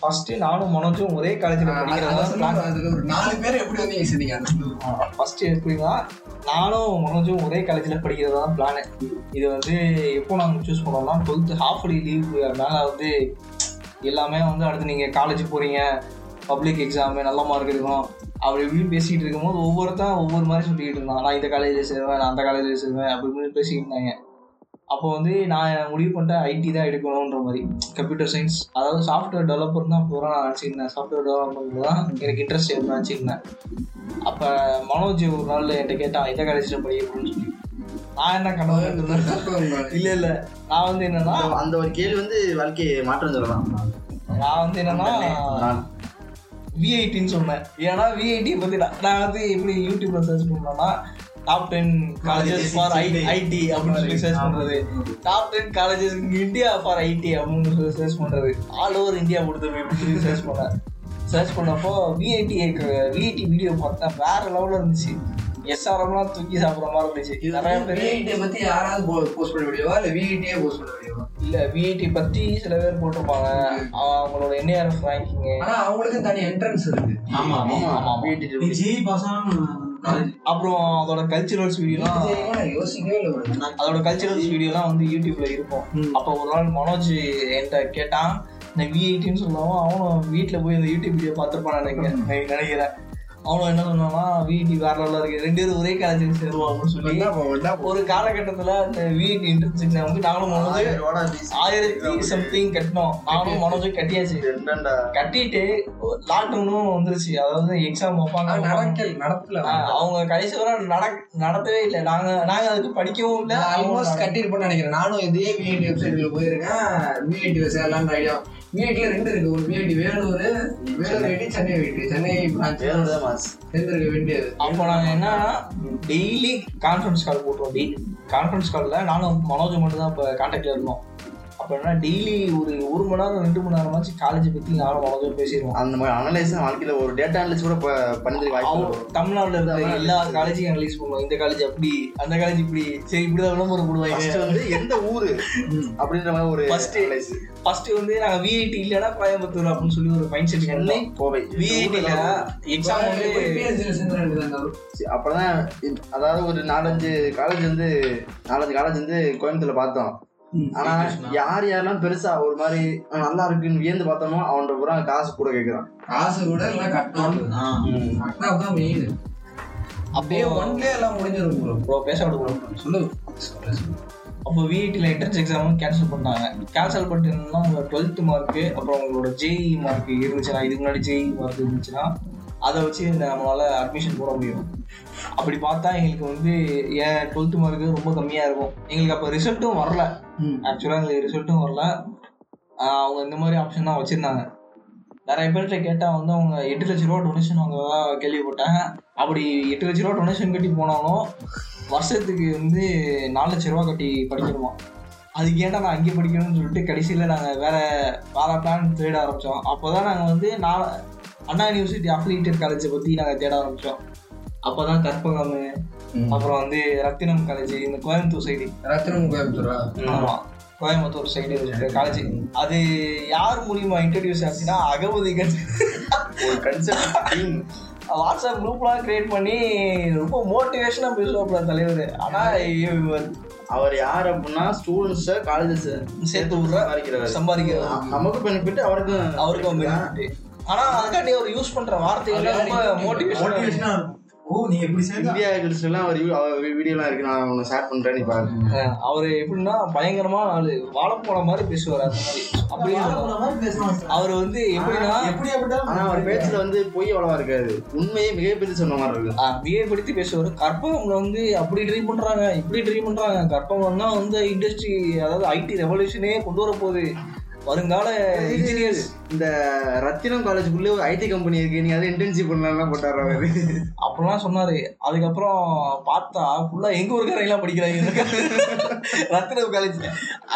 ஃபர்ஸ்ட் நானும் மனோஜும் ஒரே காலேஜில் படிக்கிறதா பிளான் அதுல ஒரு நாலு பேர் எப்படி வந்து ஃபர்ஸ்ட் எப்படின்னா நானும் மனோஜும் ஒரே காலேஜில் படிக்கிறதா தான் பிளானு இது வந்து எப்போ நாங்கள் சூஸ் பண்ணோம்னா டுவெல்த்து ஹாஃப் டே லீவ் மேலே வந்து எல்லாமே வந்து அடுத்து நீங்கள் காலேஜ் போகிறீங்க பப்ளிக் எக்ஸாமு நல்ல மார்க் எடுக்கணும். அப்படி இப்படின்னு பேசிக்கிட்டு இருக்கும்போது ஒவ்வொருத்தன் ஒவ்வொரு மாதிரி சொல்லிக்கிட்டு இருந்தான். நான் இந்த காலேஜில் சேருவேன் நான் அந்த காலேஜில் சேருவேன் அப்படி இப்படின்னு பேசிக்கிட்டு இருந்தாங்க. அப்போ வந்து நான் முடிவு பண்ணிட்டேன் ஐடி தான் எடுக்கணுன்ற மாதிரி. கம்ப்யூட்டர் சயின்ஸ் அதாவது சாஃப்ட்வேர் டெவலப்பர் தான் பூரா நான் நினச்சிருந்தேன் சாஃப்ட்வேர் டெவலப்மெண்ட் தான் எனக்கு இன்ட்ரெஸ்ட் இருந்து நினச்சிருந்தேன் அப்போ மனோஜ் ஒரு நாள் என்கிட்ட கேட்டான் எந்த காலேஜில் படிக்கணும்னு சொல்லி. நான் என்ன கனவு இல்லை இல்லை. நான் வந்து என்னன்னா அந்த ஒரு கேள்வி வந்து வாழ்க்கையை மாற்றம் சொல்லலாம். நான் வந்து என்னன்னா விஐடின்னு சொன்னேன். ஏன்னா விஐடி பத்தி நான் நான் வந்து எப்படி யூடியூப்ல சர்ச் பண்ணேன்னா top ten colleges for IT அப்படின்னு சொல்லி சர்ச் பண்றது. Top ten colleges India for IT அப்படின்னு சொல்லி சர்ச் பண்றது. ஆல் ஓவர் இந்தியா கொடுத்து அப்படின்னு சொல்லி சர்ச் பண்ணேன் சர்ச் பண்ணப்போ விஐடி விஐடி வீடியோ பார்த்தேன் வேற லெவலில் இருந்துச்சு. எஸ்ஆர்எம்லாம் தூக்கி சாப்பிட்ற மாதிரி இருந்துச்சு. நிறைய பேர் விஐடியை பத்தி யாராவது போஸ்ட் பண்ண முடியுமா? இல்ல விஐடியே போஸ்ட் பண்ண முடியுமா? இல்ல விஐடி பத்தி சில பேர் போட்டிருப்பாங்க. அவங்களோட என்ஏஆர்எஃப் ரேங்கிங் ஆனா அவங்களுக்கு தனி என்ட்ரன்ஸ் இருக்கு. ஆமா ஆமா ஆமா. நீ ஜெய் பாஸ் அப்புறம் அதோட கல்ச்சுரல்ஸ் வீடியோலாம். அதோட கல்ச்சுரல்ஸ் வீடியோலாம் வந்து யூடியூப்ல இருக்கும். அப்போ ஒரு நாள் மனோஜ் என்கிட்ட கேட்டான் நான் விஐடின்னு சொல்லவும் அவனும் வீட்டில் போய் இந்த யூடியூப் வீடியோ பார்த்துருப்பான் நினைக்கிறேன். நான் நினைக்கிறேன் அவனும் என்ன சொன்னான்னா விஐடி வேற லெவலில் இருக்கு. ரெண்டு பேரும் ஒரே காலேஜுக்கு சேருவோம் அப்படின்னு சொல்லி வந்தா வந்தா. ஒரு காலகட்டத்தில் இந்த விஐடி இன்ட்ரெஸ்ட் எக்ஸாமுக்கு நானும் மனோஜ் ஆயிரத்தி சம்திங் கட்டினோம். நானும் மனோஜும் கட்டியாச்சு. கட்டிட்டு லாக்டவுனும் வந்துருச்சு. அதாவது எக்ஸாம் வைப்பாங்க. நடக்கல அவங்க கடைசி வரை நடக் நடத்தவே இல்லை. நாங்க நாங்க அதுக்கு படிக்கவும் இல்லை. ஆல்மோஸ்ட் கட்டிருப்பேன்னு நினைக்கிறேன். நானும் இதே விஐடி வெப்சைட்ல போயிருக்கேன். விஐடி சேரலாம்னு ஐடியா விஐடில ரெண்டு இருக்கு. ஒரு VIT Vellore Vellore IT Chennai IT Chennai branch mass. சேர்ந்திருக்க வேண்டியது. அப்போ நாங்கள் என்னன்னா டெய்லி கான்ஃபரன்ஸ் கால் போட்டுருவோம். கான்ஃபரன்ஸ் காலில் நானும் மனோஜ் மட்டும் தான் இப்போ கான்டாக்டில் இருந்தோம். அப்போ என்ன டெய்லி ஒரு ஒரு மணி நேரம் ரெண்டு மணி நேரமாச்சு காலேஜ் பற்றி நானும் மனோஜும் பேசிடுவோம் அந்த மாதிரி அனலைஸ் வாழ்க்கையில ஒரு டேட்டா அனலைஸ் கூட ப- பண்ணிருக்க வாய்ப்பு. தமிழ்நாட்டில் இருக்கிற எல்லா காலேஜையும் அனலைஸ் பண்ணுவோம். இந்த காலேஜ் அப்படி அந்த காலேஜ் இப்படி சரி இப்படிதான் விளம்பரம் ஃபர்ஸ்ட் போடுவாங்க வந்து எந்த ஊரு அப்படின்ற மாதிரி ஒரு analyze. ஃபர்ஸ்ட் வந்து நாங்கள் விஐடி இல்லைன்னா கோயம்புத்தூர் அப்படின்னு சொல்லி ஒரு மைண்ட் செட் சென்னை கோவை. விஐடியில் எக்ஸாம் வந்து அப்பதான் இது- அதாவது ஒரு நாலஞ்சு காலேஜ் வந்து நாலஞ்சு காலேஜ் வந்து கோயம்புத்தூர்ல பார்த்தோம். ஆனா யார் யாரெல்லாம் பெருசா ஒரு மாதிரி நல்லா இருக்குன்னு வியந்து பார்த்தோமோ அவன்கிட்ட பூரா காசு கூட கேக்குறான். காசு கூட எல்லாம் கட்டணும் மெயின் அப்படியே ஒன்லயே எல்லாம் முடிஞ்சிடும் ப்ரோ ப்ரோ பேச விடுவோம் சொல்லு. அப்போ விஐடியில் என்ட்ரன்ஸ் எக்ஸாமும் கேன்சல் பண்ணிட்டாங்க. கேன்சல் பண்ணிட்டுன்னா உங்க டுவெல்த் மார்க்கு அப்புறம் உங்களோட ஜேஇ மார்க் இருந்துச்சுன்னா இதுக்கு முன்னாடி ஜேஇ மார்க் இருந்துச்சுன்னா அதை வச்சு இந்த நம்மளால அட்மிஷன் போட முடியும். அப்படி பார்த்தா எங்களுக்கு வந்து ஏன் டுவெல்த் மார்க்கு ரொம்ப கம்மியாக இருக்கும். எங்களுக்கு அப்போ ரிசல்ட்டும் வரல. ஆக்சுவலாக எங்களுக்கு ரிசல்ட்டும் வரல. அவங்க இந்த மாதிரி ஆப்ஷன் தான் வச்சுருந்தாங்க. நிறைய பேர்கிட்ட கேட்டால் வந்து அவங்க எட்டு லட்ச ரூபா டொனேஷன் வாங்குறதா கேள்விப்பட்டேன் அப்படி எட்டு லட்ச ரூபா டொனேஷன் கட்டி போனாலும் வருஷத்துக்கு வந்து நாலு லட்ச ரூபா கட்டி படிக்கணுமா அதுக்கு ஏன்டா நான் அங்கே படிக்கணும்னு சொல்லிட்டு கடைசியில் நாங்கள் வேற வேற பிளான் தேட ஆரம்பித்தோம் அப்போ தான் நாங்கள் வந்து நான் அண்ணா யூனிவர்சிட்டி அஃபிலியேட்டட் காலேஜை பற்றி நாங்கள் தேட ஆரம்பித்தோம் அப்போ தான் கற்பகம் அப்புறம் வந்து ரத்தினம் காலேஜ் இந்த கோயம்புத்தூர் சைடு. ரத்தினம் கோயம்புத்தூரா? ஆமா. கோயம்புத்தூர் சைடு காலேஜ் அது யார் மூலியமா இன்ட்ரடியூஸ் ஆச்சுன்னா அகமதி ஒரு கன்செப்ட் வாட்ஸ்அப் குரூப்லாம் கிரியேட் பண்ணி ரொம்ப மோட்டிவேஷனா பேசுவாப்ல தலைவர். ஆனா இவர். அவர் யார் அப்படின்னா ஸ்டூடெண்ட்ஸ் காலேஜஸ் சேர்த்து விடுற சம்பாதிக்கிறவர் சம்பாதிக்கிறார். நமக்கு பெனிஃபிட் அவருக்கும் அவருக்கும் benefit. ஆனா அதுக்காண்டி அவர் யூஸ் பண்ற வார்த்தைகள் ரொம்ப மோட்டிவேஷன் மோட்டிவேஷனா இருக்கும். ஓ நீங்க இப்படி சேர்ந்தா? இந்தியா கிட்ஸ் எல்லாம் அவர் வீடியோலாம் இருக்கு. நான் உன்னை ஷேர் பண்றேன் நீ பாரு. அவர் எப்படின்னா பயங்கரமா ஆளு. வாழைப்பழ மாதிரி பேசுவார் அந்த மாதிரி. அப்படியே. அவர் வந்து எப்படின்னா எப்படி ஆனா அவர் பேச்சுல வந்து பொய் அவ்வளவா இருக்காது. உண்மையே மிகப்பெரிய சொன்ன மாதிரி இருக்கு. பிஏபடுத்தி பேசுவார். கற்பகம்ல வந்து அப்படி ட்ரீம் பண்றாங்க இப்படி ட்ரீம் பண்றாங்க. கற்பகம் தான் வந்து இண்டஸ்ட்ரி அதாவது ஐடி ரெவல்யூஷனே கொண்டு வர போகுது வருங்கால இன்ஜினியர்ஸ் இந்த ரத்தினம் காலேஜுக்குள்ளே ஒரு ஐடி கம்பெனி இருக்கு. நீ அதை இன்டர்ன்ஷிப் பண்ணலாம் போட்டாரு அவரு. அப்படிலாம் சொன்னாரு. அதுக்கப்புறம் பார்த்தா ஃபுல்லா எங்க ஊருக்காரங்களாம் படிக்கிறாங்க. ரத்னம் காலேஜ்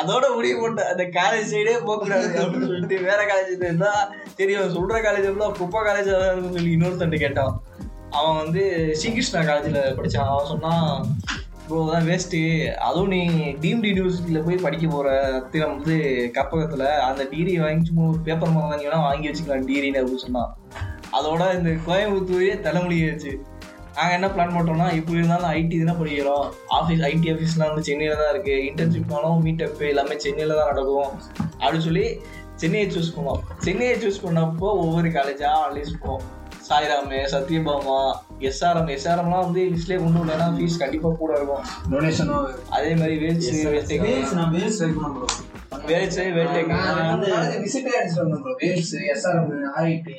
அதோட முடிவு போட்டு அந்த காலேஜ் சைடே போகக்கூடாது அப்படின்னு சொல்லிட்டு வேற காலேஜ் இருந்தா தெரியும் சொல்ற காலேஜ் எல்லாம் குப்பா காலேஜ் சொல்லி இன்னொருத்தன் கேட்டான். அவன் வந்து ஸ்ரீகிருஷ்ணா காலேஜில் படிச்சான். அவன் சொன்னான் ப்ரோ தான் வேஸ்ட்டு அதுவும் நீ டீம்டு யூனிவர்சிட்டியில் போய் படிக்க போகிற ரத்தினம் வந்து கப்பகத்தில் அந்த டிகிரி வாங்கி சும்மா பேப்பர் மாதிரி நீ வாங்கி வச்சுக்கலாம் டிகிரின்னு அப்படின்னு சொன்னான். அதோட இந்த கோயம்புத்தூரே தலைமொழியாச்சு நாங்கள் என்ன பிளான் பண்ணுறோம்னா எப்படி இருந்தாலும் ஐடி தானே படிக்கிறோம். ஆஃபீஸ் ஐடி ஆஃபீஸ்லாம் வந்து சென்னையில் தான் இருக்குது இன்டர்ன்ஷிப்னாலும் மீட்டப் எல்லாமே சென்னையில் தான் நடக்கும். அப்படின்னு சொல்லி சென்னையை சூஸ் பண்ணோம். சென்னையை சூஸ் பண்ணப்போ ஒவ்வொரு காலேஜாக அனலைஸ் போவோம். சாய்ராமு சத்யபாமா எஸ்ஆர்எம். எஸ்ஆர்எம்லாம் வந்து லிஸ்ட்லேயே கொண்டு வரலன்னா ஃபீஸ் கண்டிப்பாக கூட இருக்கும். டொனேஷனும் அதே மாதிரி வேல்ஸ் வேல்ஸ் நான் வேல்ஸ் ட்ரை பண்ண bro. வேல்ஸ் வேல்டெக் விசிட்டே அடிச்சு வந்தோம் ப்ரோ வேல்ஸ் எஸ்ஆர்எம் ஆர்ஐடி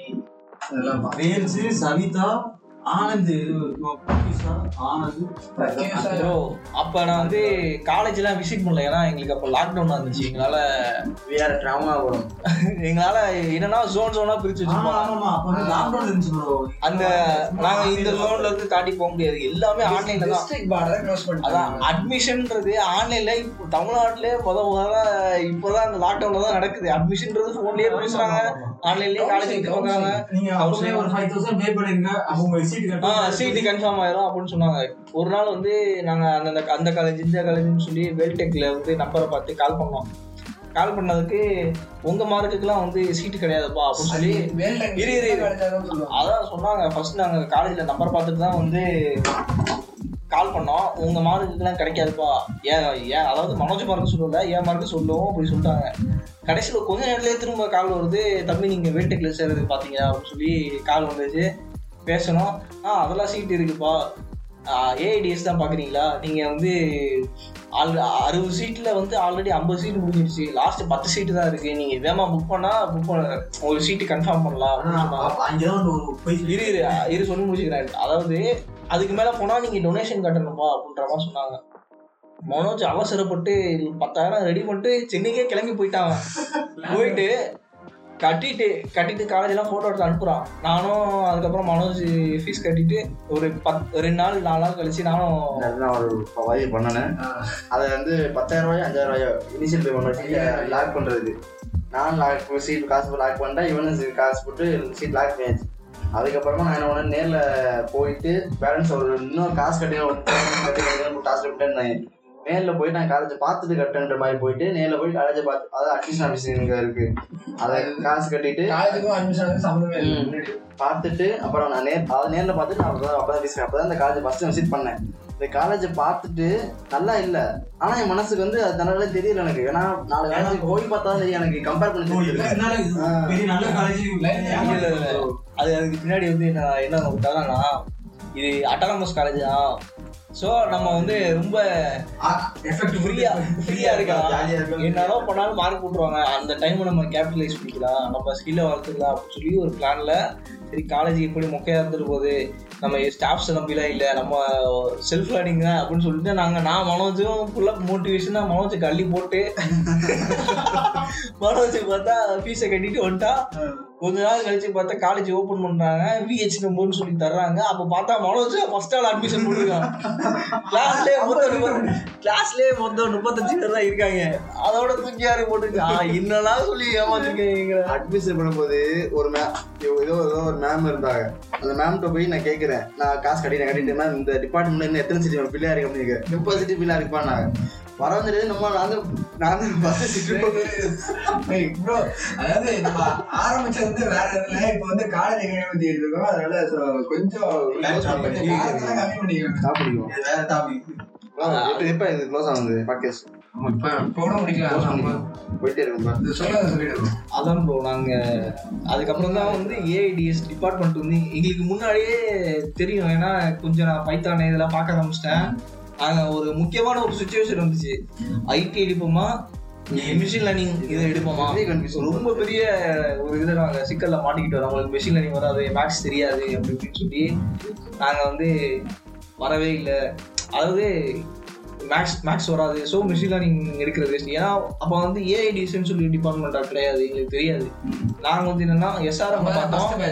அதெல்லாம் வேல்ஸ் சவிதா ஆனந்த் அப்போ நான் வந்து காலேஜ்லாம் விசிட் பண்ணல. ஏன்னா எங்களுக்கு அப்போ லாக்டவுன் இருந்துச்சு. எங்களால் வேற ட்ராமா வரும் எங்களால் என்னன்னா ஜோன் ஜோனாக பிரித்து ஆமா வச்சுருப்பாங்க. ஆமா அப்ப வந்து லாக்டவுன் இருந்துச்சு ப்ரோ அந்த நாங்க இந்த ஜோன்ல இருந்து தாண்டி போக முடியாது. எல்லாமே ஆன்லைன்ல தான். அதான் அட்மிஷன்ன்றது ஆன்லைன்ல இப்போ தமிழ்நாட்டிலே முத முதல்ல இப்போதான் அந்த லாக்டவுன்ல தான் நடக்குது. அட்மிஷன்ன்றது போன்லயே பேசுறாங்க. ஆன்லைன்லயே காலேஜ் நீங்க அப்பவே ஒரு ஃபைவ் தௌசண்ட் பே பண்ணிருங்க. ஆ சீட்டு கன்ஃபார்ம் ஆயிரும். அப்படின்னு சொன்னாங்க. ஒரு நாள் வந்து நாங்க அந்த அந்த காலேஜ் இந்த காலேஜ்னு சொல்லி வெல்டெக்ல வந்து நம்பரை பார்த்து கால் பண்ணோம். கால் பண்ணதுக்கு உங்க மார்க்குக்கெல்லாம் வந்து சீட்டு கிடையாதுப்பா அப்படின்னு சொல்லி இரு, இரு. அதான் சொன்னாங்க. ஃபர்ஸ்ட் நாங்க காலேஜ்ல நம்பர் பார்த்துட்டு தான் வந்து கால் பண்ணோம். உங்க மார்க்குக்கெல்லாம் கிடைக்காதுப்பா. ஏன் ஏன்? அதாவது மனோஜ் மார்க்கு சொல்லல. ஏன் மார்க்கு சொல்லுவோம் அப்படி சொல்லிட்டாங்க. கடைசியில் கொஞ்ச நேரத்துலேயே திரும்ப கால் வருது. தம்பி நீங்கள் வேல்டெக்ல சேர்றது பார்த்தீங்க அப்படின்னு சொல்லி கால் வந்துச்சு. பேசணும். ஆ அதெல்லாம் சீட் இருக்குப்பா. ஏஐடிஎஸ் தான் பார்க்குறீங்களா நீங்கள் வந்து ஆல் அறுபது சீட்டில் வந்து ஆல்ரெடி ஐம்பது சீட் முடிஞ்சிருச்சு. லாஸ்ட் பத்து சீட்டு தான் இருக்குது நீங்கள் வேமா புக் பண்ணால் புக் பண்ண ஒரு சீட்டு கன்ஃபார்ம் பண்ணலாம் இரு இரு இரு சொல்லி முடிச்சுக்கிறேன். அதாவது அதுக்கு மேல போனா நீங்க டொனேஷன் கட்டணும்பா அப்படின்ற மாதிரி சொன்னாங்க. மனோஜ் அவசரப்பட்டு பத்தாயிரம் ரெடி பண்ணிட்டு சென்னைக்கே கிளம்பி போயிட்டாங்க போயிட்டு கட்டிட்டு கட்டிட்டு காலேஜ் எல்லாம் போட்டோ எடுத்து அனுப்புறான். நானும் அதுக்கப்புறம் மனோஜ் ஃபீஸ் கட்டிட்டு ஒரு பத் ரெண்டு நாள் நாலு நாள் கழிச்சு நானும் நான் ஒரு வழி பண்ணினேன் அதை வந்து பத்தாயிரம் ரூபாயோ அஞ்சாயிரம் ரூபாயோ இனிஷியல் பேமெண்ட் வச்சு லாக் பண்ணுறதுக்கு நான் லாக் சீட் காசு லாக் பண்ணிட்டேன். இவனும் காசு போட்டு சீட் லாக் பண்ணியாச்சு. அதுக்கப்புறமா நான் என்ன பண்ணேன் நேரில் போயிட்டு பேரண்ட்ஸ் ஒரு இன்னும் காசு கட்டி கட்டி காசு கட்டேன் நேரில் போய் நான் காலேஜை பார்த்துட்டு கட்டுன்ற மாதிரி போயிட்டு நேரில் போய் காலேஜை பார்த்து அதாவது அட்மிஷன் ஆஃபீஸ் இங்கே இருக்கு. அதை காசு கட்டிட்டு காலேஜுக்கும் அட்மிஷனுக்கும் சம்மந்தமே பார்த்துட்டு அப்புறம் நான் நேர் அதாவது நேரில் பார்த்துட்டு நான் அப்போ தான் பேசுகிறேன் அப்போ தான் இந்த காலேஜ் ஃபஸ்ட்டு விசிட் பண்ணேன். இந்த காலேஜை பார்த்துட்டு நல்லா இல்லை. ஆனால் என் மனசுக்கு வந்து அது நல்லா தெரியல எனக்கு. ஏன்னா நாலு காலேஜ் போய் பார்த்தா தெரியும் எனக்கு கம்பேர் பண்ணி நல்ல காலேஜ். அது அதுக்கு பின்னாடி வந்து நான் என்ன விட்டாங்கன்னா இது அட்டானமஸ் காலேஜ் தான் ஸோ நம்ம வந்து ரொம்ப எஃபெக்ட் ஃப்ரீயா ஃப்ரீயா இருக்கலாம். என்னதான் பண்ணாலும் மார்க் போட்டுருவாங்க. அந்த டைம் நம்ம கேபிட்டலைஸ் பண்ணிக்கலாம். நம்ம ஸ்கில்லை வளர்த்துக்கலாம் அப்படின்னு சொல்லி ஒரு பிளான்ல சரி காலேஜ் எப்படி மொக்கையா இருந்துட்டு போகுது? நம்ம ஸ்டாஃப்ஸ் நம்பிலாம் இல்லை. நம்ம செல்ஃப் லேர்னிங் தான் அப்படின்னு சொல்லிட்டு நாங்கள் நான் மனோஜும் ஃபுல்லாக மோட்டிவேஷனாக மனோஜுக்கு அள்ளி போட்டு மனோஜுக்கு பார்த்தா ஃபீஸை கட்டிட்டு வந்துட்டா. கொஞ்ச நாள் கழிச்சு பார்த்தா காலேஜ் ஓப்பன் பண்றாங்க. விஹெச் நம்பர்னு சொல்லி தர்றாங்க. அப்ப பார்த்தா மனோஜ் ஃபர்ஸ்ட் ஆள் அட்மிஷன் போட்டுருக்கான். கிளாஸ்லயே மொத்தம் கிளாஸ்லயே மொத்தம் முப்பத்தஞ்சு பேர் தான் இருக்காங்க. அதோட தூக்கி யாரு போட்டுருக்கான் என்னெல்லாம் சொல்லி ஏமாத்திருக்கீங்க அட்மிஷன் பண்ணும்போது ஒரு மேம் ஏதோ ஏதோ ஒரு மேம் இருந்தாங்க. அந்த மேம்கிட்ட போய் நான் கேட்குறேன் நான் காசு கட்டிட்டேன் கட்டிட்டேன் மேம் இந்த டிபார்ட்மெண்ட் எத்தனை சிட்டி பிள்ளையா இருக்கு அப்படின்னு முப்பது சிட்டி பிள்ளை இருப்பான்னாங்க வர வந்துட்டு நம்ம நான் நான் தான் பஸ் சிட்டி ப்ரோ அதாவது நம்ம ஆரம்பிச்சது வந்து வேற இதுல இப்போ வந்து காலேஜ் பத்திட்டு இருக்கோம். அதனால கொஞ்சம் கம்மி பண்ணிக்கணும். சாப்பிடுவோம் வேற டாபிக் எப்போ இது க்ளோஸ் ஆகுது பாட்காஸ்ட் இப்போ முடிக்கலாம் போயிட்டே இருக்கும் அதான் ப்ரோ நாங்க அதுக்கப்புறம் தான் வந்து ஏஐடிஎஸ் டிபார்ட்மெண்ட் வந்து எங்களுக்கு முன்னாடியே தெரியும். ஏன்னா கொஞ்சம் நான் பைத்தான இதெல்லாம் பார்க்க ஆரம்பிச்சிட்டேன். நாங்க ஒரு முக்கியமான ஒரு சுச்சுவேஷன் வந்துச்சு. ஐடி எடுப்போமா? மிஷின் லேர்னிங் இதை எடுப்போமா. ரொம்ப பெரிய ஒரு இதை நாங்க சிக்கல்ல மாட்டிக்கிட்டோம். நம்மளுக்கு மிஷின் லேர்னிங் வராது மேக்ஸ் தெரியாது அப்படி இப்படின்னு சொல்லி நாங்க வந்து வரவே இல்லை. அதாவது மேக்ஸ் மேக்ஸ் வராது. ஸோ மிஷின் லேர்னிங் எடுக்கிறது வேஸ்ட் ஏன்னா அப்போ வந்து ஏஐடிஸ்ன்னு சொல்லி டிபார்ட்மெண்ட்டாக கிடையாது. எங்களுக்கு தெரியாது. நாங்கள் வந்து என்னன்னா எஸ்ஆர்எம். பார்த்தோம்.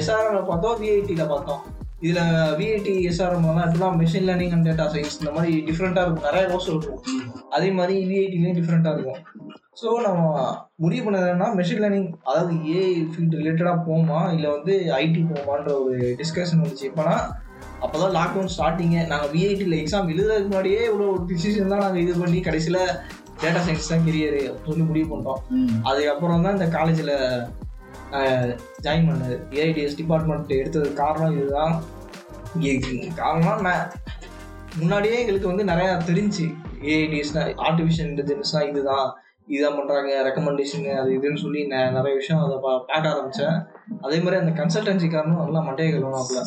எஸ்ஆர்எம்ல பார்த்தோம் விஐடியில் பார்த்தோம். இதுல விஐடி எஸ்ஆர்எம்லாம் எப்படிலாம் machine learning and data science இந்த மாதிரி டிஃப்ரெண்ட்டாக இருக்கும். நிறைய கோர்ஸ் இருக்கும். அதே மாதிரி விஐடிலையும் டிஃப்ரெண்ட்டாக இருக்கும். ஸோ நம்ம முடிவு பண்ணது என்னன்னா மெஷின் லேர்னிங் அதாவது ஏஐ ஃபீல்டு ரிலேட்டடாக போமா இல்லை வந்து ஐடி போமான்ற ஒரு டிஸ்கஷன் வந்துச்சு. எப்போனா அப்போதான் லாக்டவுன் ஸ்டார்டிங்கு நாங்கள் விஐடியில் எக்ஸாம் எழுதுறதுக்கு முன்னாடியே இவ்வளோ டிசிஷன் தான் நாங்கள் இது பண்ணி கடைசியில் டேட்டா சயின்ஸ் தான் கெரியர் சொல்லி முடிவு பண்ணிட்டோம். அதுக்கப்புறம் தான் இந்த காலேஜில் ஜாயின் பண்ணது ஏஐடிஎஸ் டிபார்ட்மெண்ட் எடுத்தது காரணம் இதுதான். இ- காரணம் நான் முன்னாடியே எங்களுக்கு வந்து நிறையா தெரிஞ்சு. ஏஐடிஎஸ்னா ஆர்டிஃபிஷியல் இன்டெலிஜென்ஸ்னா இதுதான். இதுதான் பண்ணுறாங்க ரெக்கமெண்டேஷன் அது இதுன்னு சொல்லி நான் நிறைய விஷயம் அதை பா பார்க்க ஆரம்பித்தேன் அதே மாதிரி அந்த கன்சல்டன்சி காரணம் நல்லா மண்டைய கழுவனாப்ல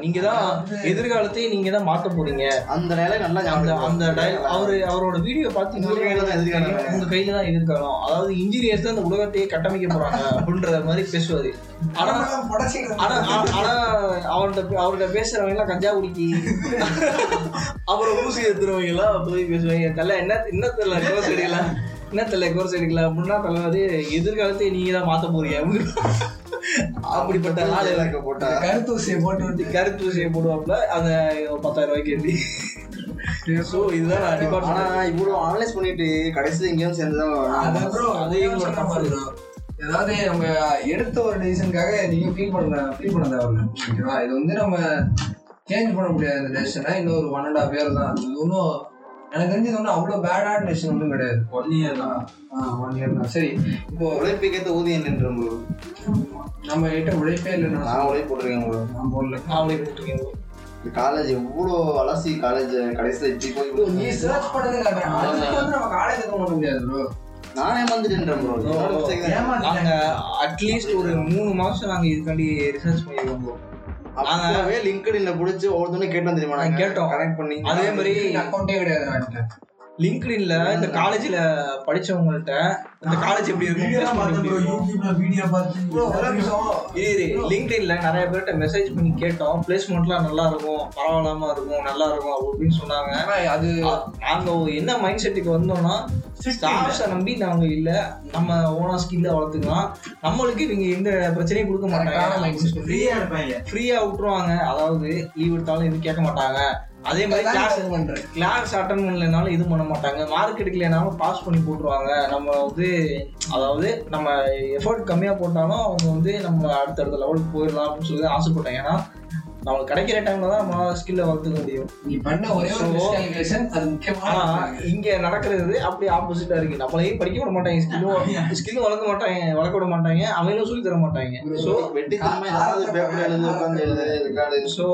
நீங்கள் தான் எதிர்காலத்தையும் நீங்கள் தான் மாற்ற போறீங்க அந்த நிலை நல்லா அந்த அந்த இருக்கு. டய- அவரு அவரோட வீடியோ உங்க கையில தான் எதிர்காலம். உங்க கையில தான் எதிர்காலம் அதாவது இன்ஜினியர்ஸ் தான் இந்த உலகத்தையே கட்டமைக்க போறாங்க அப்படின்ற மாதிரி பேசுவாரு ஆனா ஆனா ஆனா அவன்கிட்ட அவர்கிட்ட பேசுறவங்க எல்லாம் கஞ்சா குடிக்கி அப்புறம் ஊசி எடுத்துறவங்க எல்லாம் போய் பேசுவாங்க என்ன என்ன தெரியல எடுக்கலாம் என்ன தெரியல கோர்ஸ் எடுக்கலாம் அப்படின்னா தலை வந்து எதிர்காலத்தை நீங்க தான் மாத்த போறீங்க. அப்படிப்பட்ட ஆள் இலக்க போட்டா. கருத்தூசியை போட்டு விட்டு. கருத்து ஊசியை போடுவாப்புல அந்த பத்தாயிரம் ரூபாய்க்கு எழுதி ஸோ இதுதான் நான் ஆனா இவ்வளவு அனலைஸ் பண்ணிட்டு கடைசியில எங்கேயும் சேர்ந்துதான் bro, அது எங்களோட தப்பு. bro. ஏதாவது நம்ம எடுத்த ஒரு டிசிஷனுக்காக நீங்க ஃபீல் பண்ண ஃபீல் பண்ண தேவையில்ல. ஓகேவா? இது வந்து நம்ம சேஞ்ச் பண்ண முடியாது இந்த டெசிஷனை இன்னும் ஒரு ஒன் அண்ட் ஹாஃப் இயர் தான். இது ஒன்றும் எனக்கு தெரிஞ்சது ஒன்றும் அவ்வளோ பேடான டெசிஷன் ஒன்றும் கிடையாது. ஒன் இயர் தான். ஒன் இயர் தான். சரி இப்போ உழைப்புக்கேற்ற ஊதியம் நின்று bro. நம்ம கிட்ட உழைப்பே இல்லை நான் நான் உழைப்பு போட்டிருக்கேன் bro. நான் போடல. அவங்களே போட்டுருக்கீங்க இந்த காலேஜ் எவ்வளோ அலசி காலேஜ் கடைசியில இப்படி Bro, நீ போய் சர்ச் பண்ணதே அதுக்கு வந்து நம்ம காலேஜ் பண்ண முடியாது ப்ரோ நானே ஏமாந்துட்டேன் ப்ரோ என்னோட mistake தான். நாங்க அட்லீஸ்ட் ஒரு மூணு மாசம் நாங்க இதுக்காண்டி ரிசர்ச் பண்ணிருக்கோம் bro. அப்பவே லிங்க்டின்ல புடிச்சு ஒவ்வொருத்தனும் கேட்டோம் தெரியுமா நாங்க? கேட்டோம். கனெக்ட் பண்ணி அதே மாதிரி அக்கௌண்ட்டே கிடையாது நான் லிங்க்டின்ல இந்த காலேஜ்ல படிச்சவங்கள்ட்ட இந்த காலேஜ் எப்படி இது லிங்க்டின்ல நிறைய பேர்கிட்ட மெசேஜ் பண்ணி கேட்டோம். பிளேஸ்மெண்ட்லாம் நல்லா இருக்கும் பரவாயில்லாம இருக்கும் நல்லா இருக்கும் அப்படி இப்படின்னு சொன்னாங்க அது நாங்க என்ன மைண்ட் செட்டுக்கு வந்தோம்னா ஸ்டாஃப்ஸை நம்பி நாங்க இல்ல. நம்ம ஓனா ஸ்கில்ல வளர்த்துக்கலாம். நம்மளுக்கு இவங்க எந்த பிரச்சனையும் கொடுக்க மாட்டாங்க. ஃப்ரீயா இருப்பாங்க. ஃப்ரீயா விட்டுருவாங்க. அதாவது லீவ் எடுத்தாலும் எதுவும் கேட்க மாட்டாங்க. அதே மாதிரி கிளாஸ் Class பண்றேன். கிளாஸ் அட்டன் பண்ணலைனாலும் இது பண்ண மாட்டாங்க. மார்க் எடுக்கலைனாலும் பாஸ் பண்ணி போட்டுருவாங்க. நம்ம வந்து அதாவது நம்ம எஃபர்ட் கம்மியா போட்டாலும் அவங்க வந்து நம்ம அடுத்தடுத்த லெவலுக்கு போயிடலாம் அப்படின்னு சொல்லி ஆசைப்பட்டேன். ஏன்னா நம்மளுக்கு கிடைக்கிற டைம்ல தான் நம்மளால ஸ்கில்ல வளர்த்துக்க முடியும். நீ பண்ண ஒரே அது முக்கியமான. இங்க நடக்கிறது அப்படியே ஆப்போசிட்டா இருக்கு. நம்மளையும் படிக்க விட மாட்டாங்க. ஸ்கில்லும் ஸ்கில்லும் வளர்க்க மாட்டாங்க. வளர்க்க விட மாட்டாங்க. அவங்களும் சொல்லி தர மாட்டாங்க. ஸோ வெட்டித்தனமா ஏதாவது பேப்பர் எழுதி உட்காந்து எழுது ரெக்கார்டு ஸோ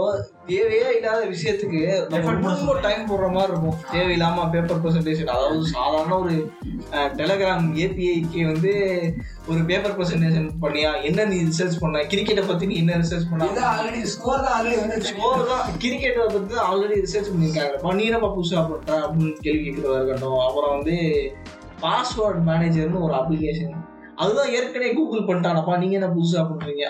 தேவையே இல்லாத விஷயத்துக்கு நம்ம ரொம்ப டைம் போடுற மாதிரி இருக்கும். தேவையில்லாம பேப்பர் ப்ரெசன்டேஷன் அதாவது சாதாரண ஒரு டெலகிராம் ஏபிஐக்கு வந்து ஒரு பேப்பர் ப்ரெசன்டேஷன் பண்ணியா என்ன நீ ரிசர்ச் பண்ண கிரிக்கெட்டை பத்தி நீ என்ன ரிசர்ச் பண்ண? already score தான் already வந்துருச்சு. கிரிக்கெட்டை பத்தி ஆல்ரெடி ரிசர்ச் பண்ணியிருக்காங்க. நீ என்னப்பா புதுசா பண்ற அப்படின்னு கேள்வி கேட்கறதா இருக்கட்டும். அப்புறம் வந்து பாஸ்வேர்ட் மேனேஜர்னு ஒரு அப்ளிகேஷன் அதுதான் ஏற்கனவே கூகுள் பண்ணிட்டானப்பா. நீங்க என்ன புதுசா பண்றீங்க?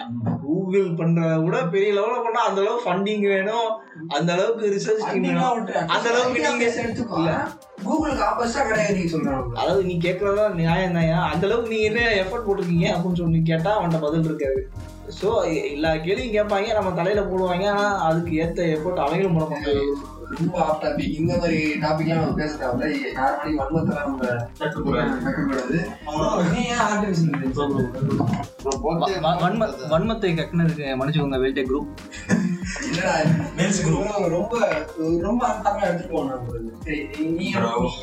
கூகுள் பண்றத விட பெரிய லெவல்ல பண்ணா அந்த அளவுக்கு ஃபண்டிங் வேணும். அந்த அளவுக்கு ரிசர்ச் டீம் வேணும். அந்த அளவுக்கு நீங்க. கூகுளுக்கு opposite ஆ கிடையாது நீ சொல்றாங்க. அதாவது நீ கேட்கறதா நியாயம் தாயா அந்த அளவுக்கு நீங்க என்ன எஃபர்ட் போட்டிருக்கீங்க அப்படின்னு சொல்லி கேட்டா அவன்கிட்ட பதில் இருக்காது. ஸோ எல்லா கேள்வியும் கேட்பாங்க நம்ம தலையில போடுவாங்க. ஆனா அதுக்கு ஏத்த எஃபர்ட் அவங்களும் போட மாட்டாங்க. ரொம்ப off topic. இந்த மாதிரி எல்லாம் நம்ம பேச தேவையில்ல. யார் மேலயும் வன்மத்தெல்லாம் நம்ம வைக்கக்கூடாது. நீ ஏன் வன்ம வன்மத்தை கட்டினதுக்கு மன்னிச்சுக்கோங்க வெல்டே குரூப். ரொம்ப ரொம்ப அர்த்தமா எடுத்துட்டு. சரி, நீ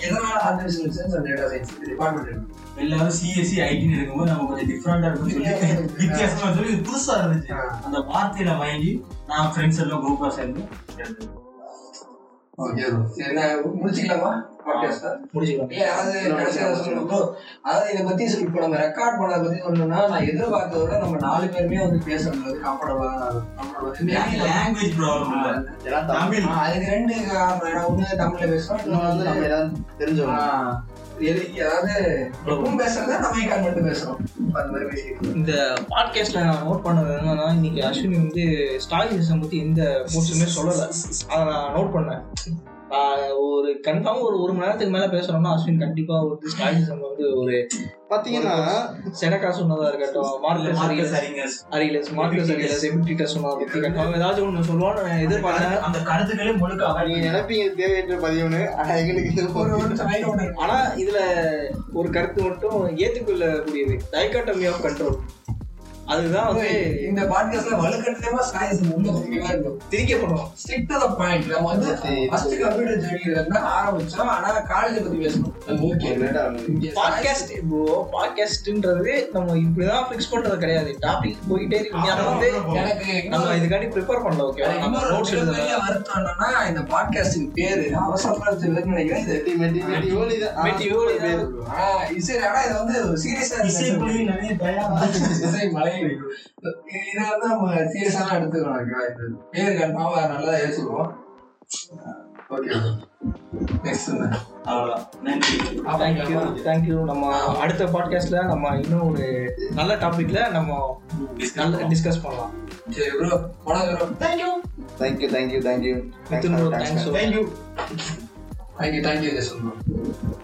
எதனால இந்த department எடுத்த? எல்லாரும் சிஎஸ்சி ஐடின்னு இருக்கும்போது நம்ம கொஞ்சம் டிஃப்ரெண்டா இருக்கும்னு சொல்லி வித்தியாசமா சொல்லி இது புதுசா இருந்துச்சு அந்த வார்த்தையில வாங்கி நான் ஃப்ரெண்ட்ஸ் எல்லாம் குரூப்பா சேர்ந்து முடிச்சுக்கலாமா அதாவது இதை பத்தி இப்ப நம்ம ரெக்கார்ட் பண்ணதை பத்தி சொல்லணும்னா நான் எதிர்பார்த்ததை விட நம்ம நாலு பேருமே வந்து பேசுறது கம்ஃபர்டபுளா லாங்குவேஜ் ப்ராப்ளம் இல்ல தமிழ் அதுக்கு ரெண்டு காரணம் ஒண்ணு தமிழ்ல பேசுறோம் இன்னொன்று வந்து நம்ம ஏதாவது தெரிஞ்சவங்க அதாவது எப்பவும் பேசுறத நம்ம கால் மட்டும் பேசுறோம். அந்த மாதிரி பேசிட்டு இந்த பாட்காஸ்ட்ல நான் நோட் பண்ணது என்னன்னா இன்னைக்கு அஸ்வினி வந்து ஸ்டாலினிசம் பத்தி எந்த போஸ்ட்டுமே சொல்லல. அதை நான் நோட் பண்ணேன். ஒரு கன்ஃபார்ம் ஒரு ஒரு மணி நேரத்துக்கு மேல பேசுறோம்னா அஸ்வின் கண்டிப்பா ஒரு ஸ்டாலினிசம் வந்து ஒரு பார்த்தீங்கன்னா செனக்கா சொன்னதா இருக்கட்டும் மார்க்கஸ் அரியலஸ் அரியலஸ். மார்க்கஸ் அரியலஸ் எபிடிட்டர் சொன்னதை பத்தி கன்ஃபார்ம். ஏதாச்சும் ஒன்று சொல்லுவான்னு நான் எதிர்பார்த்தேன். அந்த கருத்துக்களே முழுக்க நீங்க நினைப்பீங்க தேவையற்ற பதிவுன்னு. ஆனா எங்களுக்கு இது. ஆனா இதுல ஒரு கருத்து மட்டும் ஏத்துக்கொள்ளக்கூடியது. Dichotomy of control. அதுதான் வந்து இந்த பாட்காஸ்ட்ல வலுக்கட்டமா சாயஸ் உள்ள இருக்கும். திரிக்கப்படும் ஸ்ட்ரிக்ட் த பாயிண்ட் நம்ம வந்து ஃபர்ஸ்ட் கம்ப்யூட்டர் ஜெர்னில இருந்து ஆரம்பிச்சோம். ஆனா காலேஜ் பத்தி பேசணும். ஓகே பாட்காஸ்ட் இப்போ பாட்காஸ்ட்ன்றது நம்ம இப்படிதான் ஃபிக்ஸ் பண்றது கிடையாது. டாபிக் போயிட்டே இருக்கு. அதை வந்து எனக்கு நம்ம இதுக்காண்டி ப்ரிப்பேர் பண்ணல ஓகே நம்ம நோட்ஸ் எழுதுறோம் வருத்தம் என்னன்னா இந்த பாட்காஸ்டுக்கு பேரு. அவசரத்துல வச்சிருக்குன்னு நினைக்கிறேன். இது மெட்டி மெட்டி மெட்டி ஓலி தான். இது சரி ஆனா இது வந்து சீரியஸா இசை மலை இதை வந்து நம்ம சீரியஸா எடுத்துக்கணும் ஓகேவா இது பேரு கன்ஃபார்மா நல்லா யோசிப்போம் ஓகே நெக்ஸ்ட் அவ்வளவுதான். நன்றி தேங்க்யூ தேங்க்யூ நம்ம அடுத்த பாட்காஸ்ட்ல நம்ம இன்னும் ஒரு நல்ல டாபிக்ல நம்ம நல்ல டிஸ்கஸ் பண்ணலாம். சரி ப்ரோ வணக்கம் bro thank you thank you thank you thank you thank you thank you thank you Jason bro